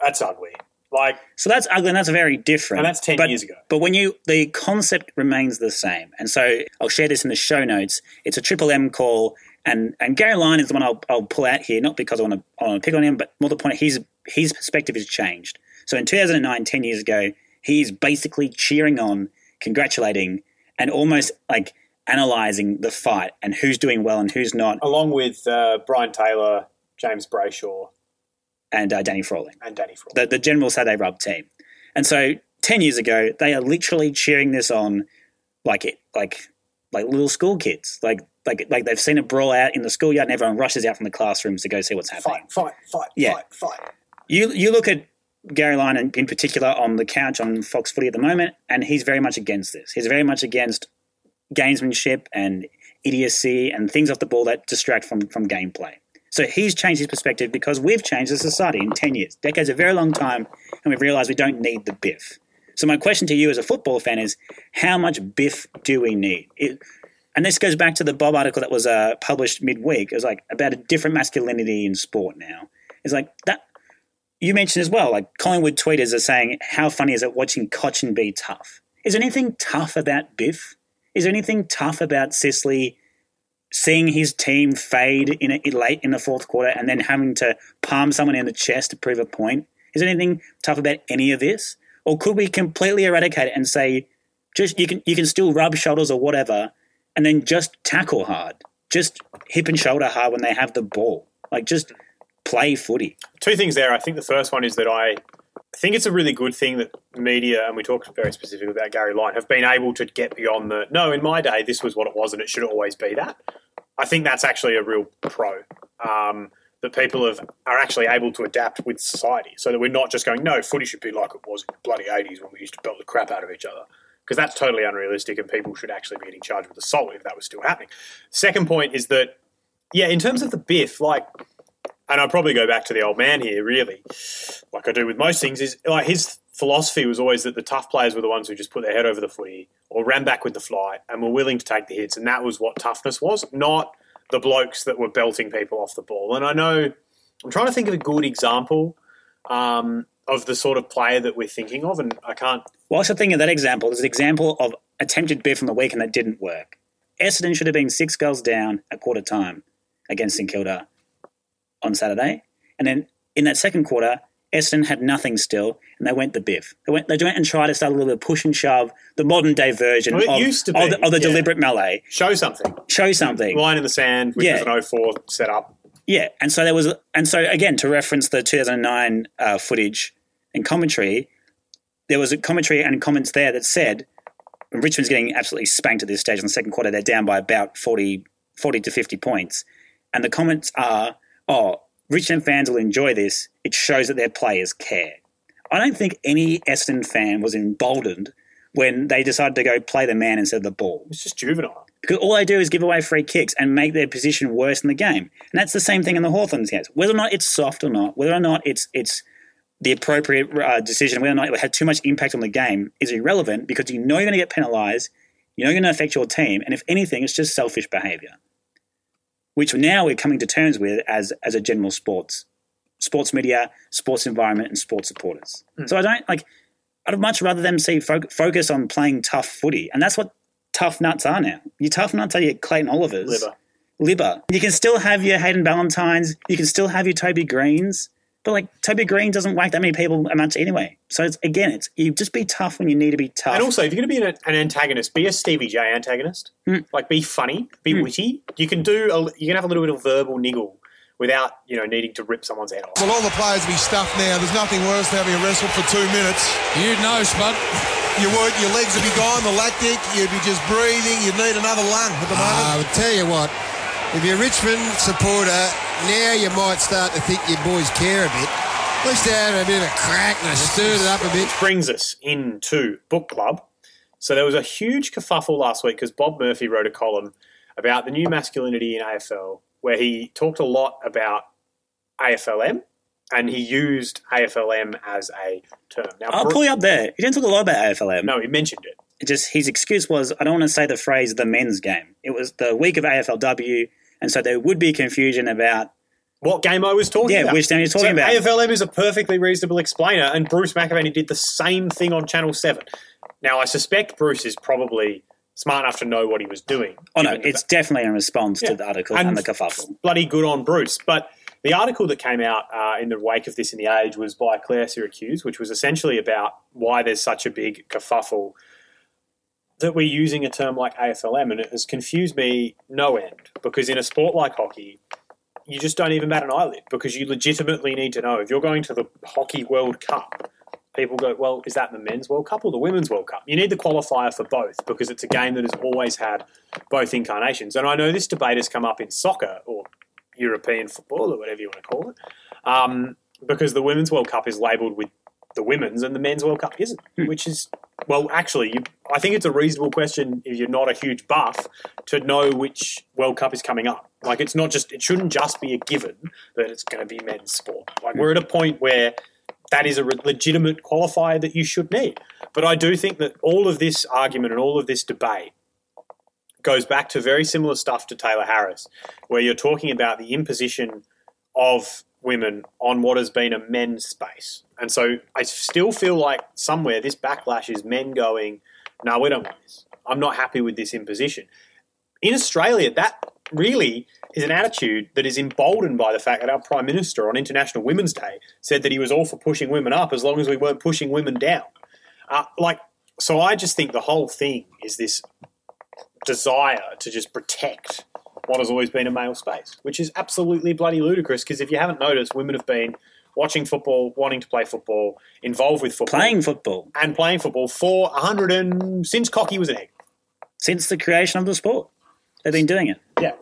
S1: That's ugly. Like,
S2: So that's ugly, and that's very different.
S1: And that's 10
S2: but,
S1: years ago.
S2: But when you the concept remains the same, and so I'll share this in the show notes. It's a triple M call, and and Gary Lyon is the one I'll, I'll pull out here, not because I want to I want to pick on him, but more the point his his perspective has changed. So in 2009, 10 years ago, he's basically cheering on, congratulating, and almost like analyzing the fight and who's doing well and who's not,
S1: along with uh, Brian Taylor, James Brayshaw,
S2: and uh, Danny Frawley.
S1: and Danny Frawley.
S2: the, the general they rub team. And so ten years ago, they are literally cheering this on like it like like little school kids. Like like like they've seen a brawl out in the schoolyard and everyone rushes out from the classrooms to go see what's happening.
S1: fight, fight, fight,
S2: Yeah.
S1: fight, fight.
S2: You you look at Gary Lyon in, in particular on the couch on Fox Footy at the moment, and he's very much against this. He's very much against gamesmanship and idiocy and things off the ball that distract from from gameplay. So he's changed his perspective because we've changed a society in 10 years. Decade's a very long time, and we've realised we don't need the biff. So my question to you as a football fan is, how much biff do we need? It, and this goes back to the Bob article that was uh, published midweek. It was like about a different masculinity in sport now. It's like that. You mentioned as well, like Collingwood tweeters are saying, how funny is it watching Cotchin be tough? Is there anything tough about Biff? Is there anything tough about Sicily seeing his team fade in, a, late in the fourth quarter and then having to palm someone in the chest to prove a point? Is there anything tough about any of this? Or could we completely eradicate it and say, just you can you can still rub shoulders or whatever, and then just tackle hard, just hip and shoulder hard when they have the ball, like just play footy.
S1: Two things there. I think the first one is that I think it's a really good thing that media, and we talked very specifically about Gary Lyon, have been able to get beyond the no, in my day, this was what it was and it should always be that. I think that's actually a real pro. Um, that people have, are actually able to adapt with society so that we're not just going, no, footy should be like it was in the bloody 80s when we used to belt the crap out of each other. Because that's totally unrealistic and people should actually be getting charged with assault if that was still happening. Second point is that, yeah, in terms of the biff, like, and I'll probably go back to the old man here, really, like I do with most things, is like his philosophy was always that the tough players were the ones who just put their head over the footy or ran back with the flight and were willing to take the hits, and that was what toughness was, not the blokes that were belting people off the ball. And I know I'm trying to think of a good example um, of the sort of player that we're thinking of, and I can't.
S2: Well, I should think of that example as an example of attempted biff from the weekend that didn't work. Essendon should have been six goals down at quarter time against St Kilda on Saturday, and then in that second quarter, Essendon had nothing still, and they went the biff. They went, they went and tried to start a little bit of push and shove, the modern day version
S1: Well, it
S2: of,
S1: used to
S2: of the, of the
S1: yeah.
S2: deliberate melee.
S1: Show something.
S2: Show something.
S1: Line in the sand, which
S2: Yeah.
S1: was an 04 setup.
S2: Yeah, and so there was, and so again to reference the 2009 uh, footage and commentary, there was a commentary and comments there that said Richmond's getting absolutely spanked at this stage in the second quarter. They're down by about 40, 40 to 50 points, and the comments are, "Oh, Richmond fans will enjoy this. It shows that their players care." I don't think any Essendon fan was emboldened when they decided to go play the man instead of the ball
S1: It's just juvenile.
S2: because all they do is give away free kicks and make their position worse in the game. And that's the same thing in the Hawthorns case. Whether or not it's soft or not, whether or not it's it's the appropriate uh, decision, whether or not it had too much impact on the game is irrelevant because you know you're going to get penalised, you know you're going to affect your team, and if anything, it's just selfish behaviour, which now we're coming to terms with as as a general sports sports media, sports environment, and sports supporters. Hmm. So I don't like. I'd much rather them see fo- focus on playing tough footy, and that's what tough nuts are now. Your tough nuts are your Clayton Olivers.
S1: Liver.
S2: Liver. You can still have your Hayden Valentines. You can still have your Toby Greens. But like Toby Green doesn't whack that many people much anyway. So it's again, it's you just be tough when you need to be tough.
S1: And also, if you're going to be an, an antagonist, be a Stevie J antagonist.
S2: Hmm.
S1: Like, be funny, be witty. You can do. A, you can have a little bit of verbal niggle without you know needing to rip someone's head off.
S3: Well, all the players be stuffed now. There's nothing worse than having a wrestle for two minutes.
S6: You'd know, Spud.
S3: You would, your legs would be gone, the lactic, you'd be just breathing, you'd need another lung at the moment.
S5: I would tell you what, if you're a Richmond supporter, now you might start to think your boys care a bit. At least they had a bit of a crack and they stirred it up a bit.
S1: Which brings us into book club. So there was a huge kerfuffle last week because Bob Murphy wrote a column about the new masculinity in AFL, where he talked a lot about AFLM and he used AFLM as a term. Now,
S2: I'll
S1: Bro-
S2: pull you up there. He didn't talk a lot about AFLM.
S1: no, he mentioned it.
S2: It just his excuse was I don't want to say the phrase the men's game. It was the week of AFLW, and so there would be confusion about
S1: What game I was talking
S2: Yeah,
S1: about?
S2: Yeah, which game you're talking
S1: so
S2: about.
S1: AFLM is a perfectly reasonable explainer, and Bruce McAvaney did the same thing on Channel Seven. Now, I suspect Bruce is probably smart enough to know what he was doing.
S2: Oh no,
S1: given the
S2: it's definitely in response
S1: Yeah.
S2: to the article
S1: And-
S2: and, the kerfuffle.
S1: bloody good on Bruce. But the article that came out uh, in the wake of this in the Age was by Claire Syracuse, which was essentially about why there's such a big kerfuffle that we're using a term like AFLM, and it has confused me no end. Because in a sport like hockey, you just don't even bat an eyelid because you legitimately need to know if you're going to the Hockey World Cup. People go, well, is that the men's World Cup or the women's World Cup? You need the qualifier for both because it's a game that has always had both incarnations. And I know this debate has come up in soccer or European football or whatever you want to call it, um, because the Women's World Cup is labelled with the women's and the men's World Cup isn't, which is, well, actually, you, I think it's a reasonable question if you're not a huge buff to know which World Cup is coming up. Like, it's not just, it shouldn't just be a given that it's going to be men's sport. Like, we're at a point where that is a re- legitimate qualifier that you should need. But I do think that all of this argument and all of this debate goes back to very similar stuff to Tayla Harris, where you're talking about the imposition of women on what has been a men's space. And so I still feel like somewhere this backlash is men going, no, we don't want this. I'm not happy with this imposition. In Australia, that really is an attitude that is emboldened by the fact that our Prime Minister on International Women's Day said that he was all for pushing women up as long as we weren't pushing women down. Uh, like, so I just think the whole thing is this desire to just protect what has always been a male space, which is absolutely bloody ludicrous. Because if you haven't noticed, women have been watching football, wanting to play football, involved with football,
S2: Playing football
S1: and playing football for a hundred and since Cocky was an egg.
S2: since the creation of the sport. They've been doing it.
S1: Yeah,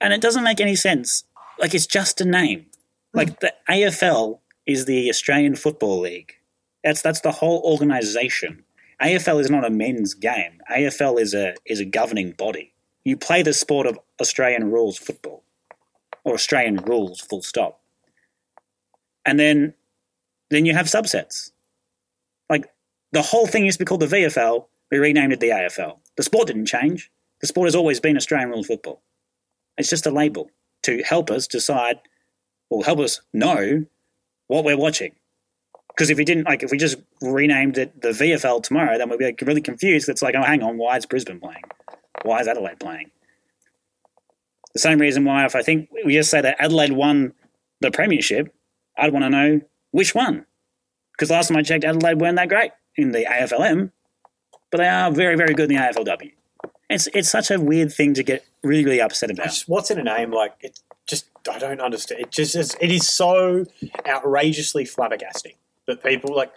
S2: And it doesn't make any sense. Like it's just a name. Like the AFL is the Australian Football League. That's that's the whole organisation. AFL is not a men's game. AFL is a is a governing body. You play the sport of Australian rules football, or Australian rules. Full stop. And then, then you have subsets. Like the whole thing used to be called the VFL. We renamed it the AFL. The sport didn't change. The sport has always been Australian rules football. It's just a label to help us decide, or help us know what we're watching. Because if we didn't, like, if we just renamed it the VFL tomorrow, then we'd be like, really confused. It's like, oh, hang on, why is Brisbane playing? Why is Adelaide playing? The same reason why, if I think we just say that Adelaide won the premiership, I'd want to know which one. Because last time I checked, Adelaide weren't that great in the AFLM, but they are very, very good in the AFLW. It's it's such a weird thing to get really, really upset about.
S1: Just what's in a name? Like it just I don't understand. It just is, it is so outrageously flabbergasting that people like.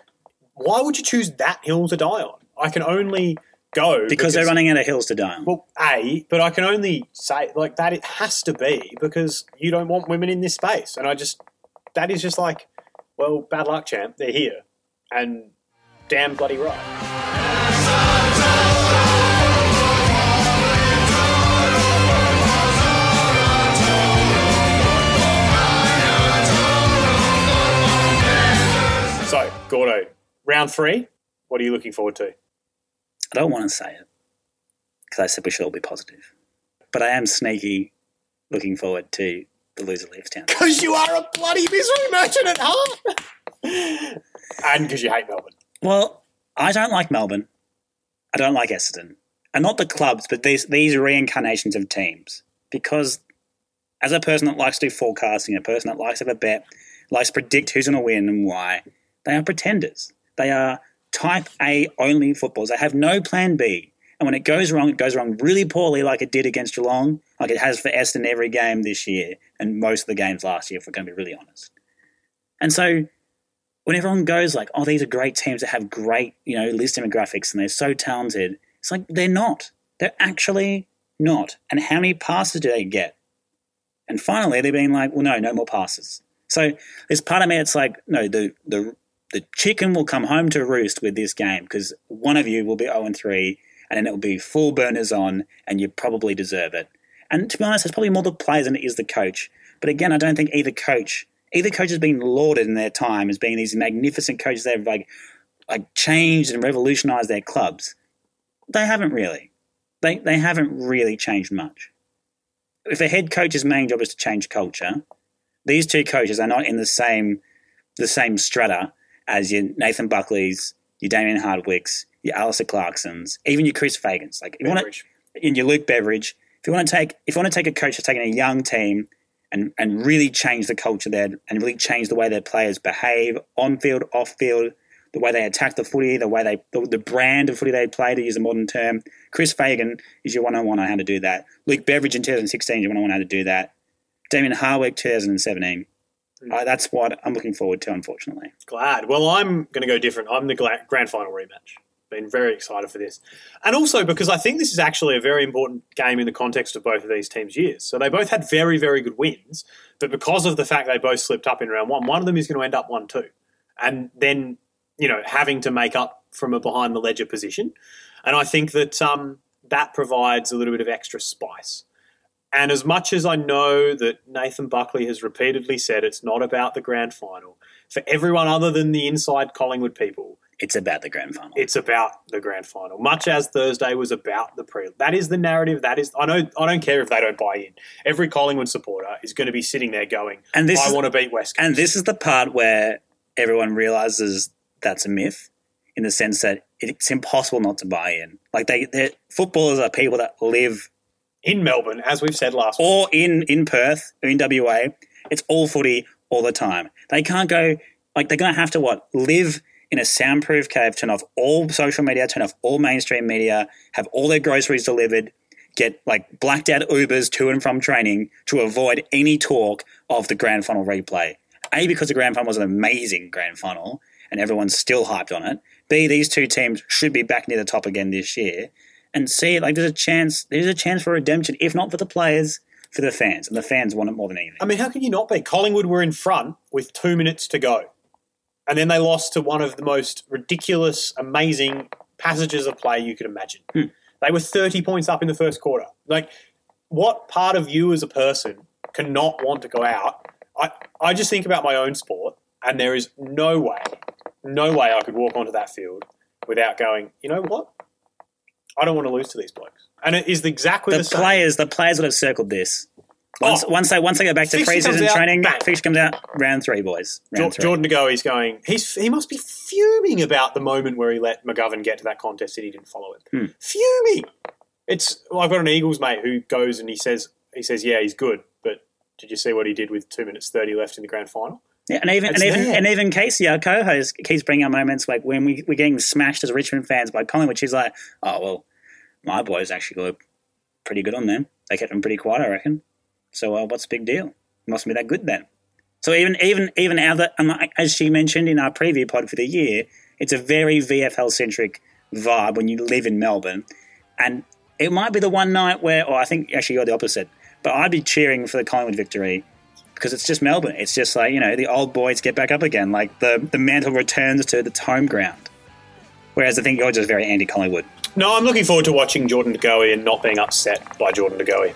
S1: Why would you choose that hill to die on? I can only go
S2: because they're running out of hills to die on.
S1: Well, a, but I can only say like that. It has to be because you don't want women in this space, and I just that is just like, well, bad luck, champ. They're here, and damn bloody right. So, Gordo, round three. What are you looking forward to?
S2: I don't want to say it because I said we should all be positive, but I am sneaky looking forward to the loser leaves town.
S1: Because you are a bloody misery merchant at heart. and because you hate Melbourne.
S2: Well, I don't like Melbourne. I don't like Essendon. and not the clubs, but these these reincarnations of teams. Because as a person that likes to do forecasting, a person that likes to have a bet, likes to predict who's going to win and why, they are pretenders. They are type A only footballs. They have no plan B. And when it goes wrong, it goes wrong really poorly, like it did against Geelong, like it has for Essendon every game this year, and most of the games last year, if we're going to be really honest. And so when everyone goes like, "Oh, these are great teams that have great, you know, list demographics and they're so talented," it's like they're not. They're actually not. And how many passes do they get? And finally, they're being like, "Well, no, no more passes." So there's part of me that's like, no, the the the chicken will come home to roost with this game because one of you will be 0 and 3, and then it will be full burners on, and you probably deserve it. And to be honest, it's probably more the players than it is the coach. But again, I don't think either coach, either coach has been lauded in their time as being these magnificent coaches that have like, like changed and revolutionized their clubs. They haven't really. They, they haven't really changed much. If a head coach's main job is to change culture, these two coaches are not in the same the same strata as your Nathan Buckley's, your Damien Hardwicks, your Alistair Clarksons, even your Chris Fagans. Like if you want to, in your Luke Beveridge, if you want to take if you want to take a coach that's taking a young team and and really change the culture there and really change the way their players behave on field, off field, the way they attack the footy, the way they the, the brand of footy they play, to use a modern term. Chris Fagan is your one on one on how to do that. Luke Beveridge in 2016 is your one on one how to do that. Damien Hardwick 2017. Uh, that's what I'm looking forward to, unfortunately.
S1: Glad. Well, I'm going to go different. I'm the grand final rematch. Been very excited for this. And also because I think this is actually a very important game in the context of both of these teams' years. So they both had very, very good wins, but because of the fact they both slipped up in round one, one of them is going to end up 1 2. And then, you know, having to make up from a behind the ledger position. And I think that um, that provides a little bit of extra spice. And as much as I know that Nathan Buckley has repeatedly said it's not about the grand final, for everyone other than the inside Collingwood people,
S2: It's about the grand final.
S1: it's about the grand final. Much as Thursday was about the pre. That is the narrative. That is. I know. I don't care if they don't buy in. Every Collingwood supporter is going to be sitting there going,
S2: And this
S1: "I
S2: is-
S1: want to beat West Coast."
S2: And this is the part where everyone realizes that's a myth, in the sense that it's impossible not to buy in. Like they, footballers are people that live
S1: in Melbourne, as we've said last
S2: or in in Perth in WA. It's all footy all the time. They can't go like they're going to have to what live in a soundproof cave, turn off all social media, turn off all mainstream media, have all their groceries delivered, get like blacked out Ubers to and from training to avoid any talk of the grand final replay. A because the grand final was an amazing grand final and everyone's still hyped on it. B these two teams should be back near the top again this year. And see like there's a chance there's a chance for redemption, if not for the players, for the fans, and the fans want it more than anything.
S1: I mean, how can you not be? Collingwood were in front with two minutes to go. And then they lost to one of the most ridiculous, amazing passages of play you could imagine. Hmm. They were 30 points up in the first quarter. Like, what part of you as a person cannot want to go out? I, I just think about my own sport, and there is no way, no way I could walk onto that field without going, you know what? I don't want to lose to these blokes. And it is exactly the,
S2: the players, the players would have circled this. Once,
S1: Oh.
S2: once they once they go back to preseason training,
S1: bang.
S2: fixture comes out round three, boys. Round
S1: Jo-
S2: three.
S1: Jordan Goey's going. He's he must be fuming about the moment where he let McGovern get to that contest and he didn't follow it.
S2: Hmm.
S1: Fuming. It's well, I've got an Eagles mate who goes and he says he says yeah he's good, but did you see what he did with two minutes thirty left in the grand final?
S2: Yeah, and even
S1: It's
S2: and even
S1: there.
S2: and even Casey, our co-host, keeps bringing up moments like when we we're getting smashed as Richmond fans by Collingwood. She's like, "Oh well, my boys actually look pretty good on them. They kept them pretty quiet, I reckon. So uh, what's the big deal? Mustn't be that good then." So even even even other, as she mentioned in our preview pod for the year, it's a very VFL centric vibe when you live in Melbourne, and it might be the one night where, or I think actually you're the opposite, but I'd be cheering for the Collingwood victory because it's just Melbourne. It's just like you know the old boys get back up again. Like the the mantle returns to its home ground. Whereas I think you're just very Andy Collingwood.
S1: No, I'm looking forward to watching Jordan De Goey and not being upset by Jordan De Goey.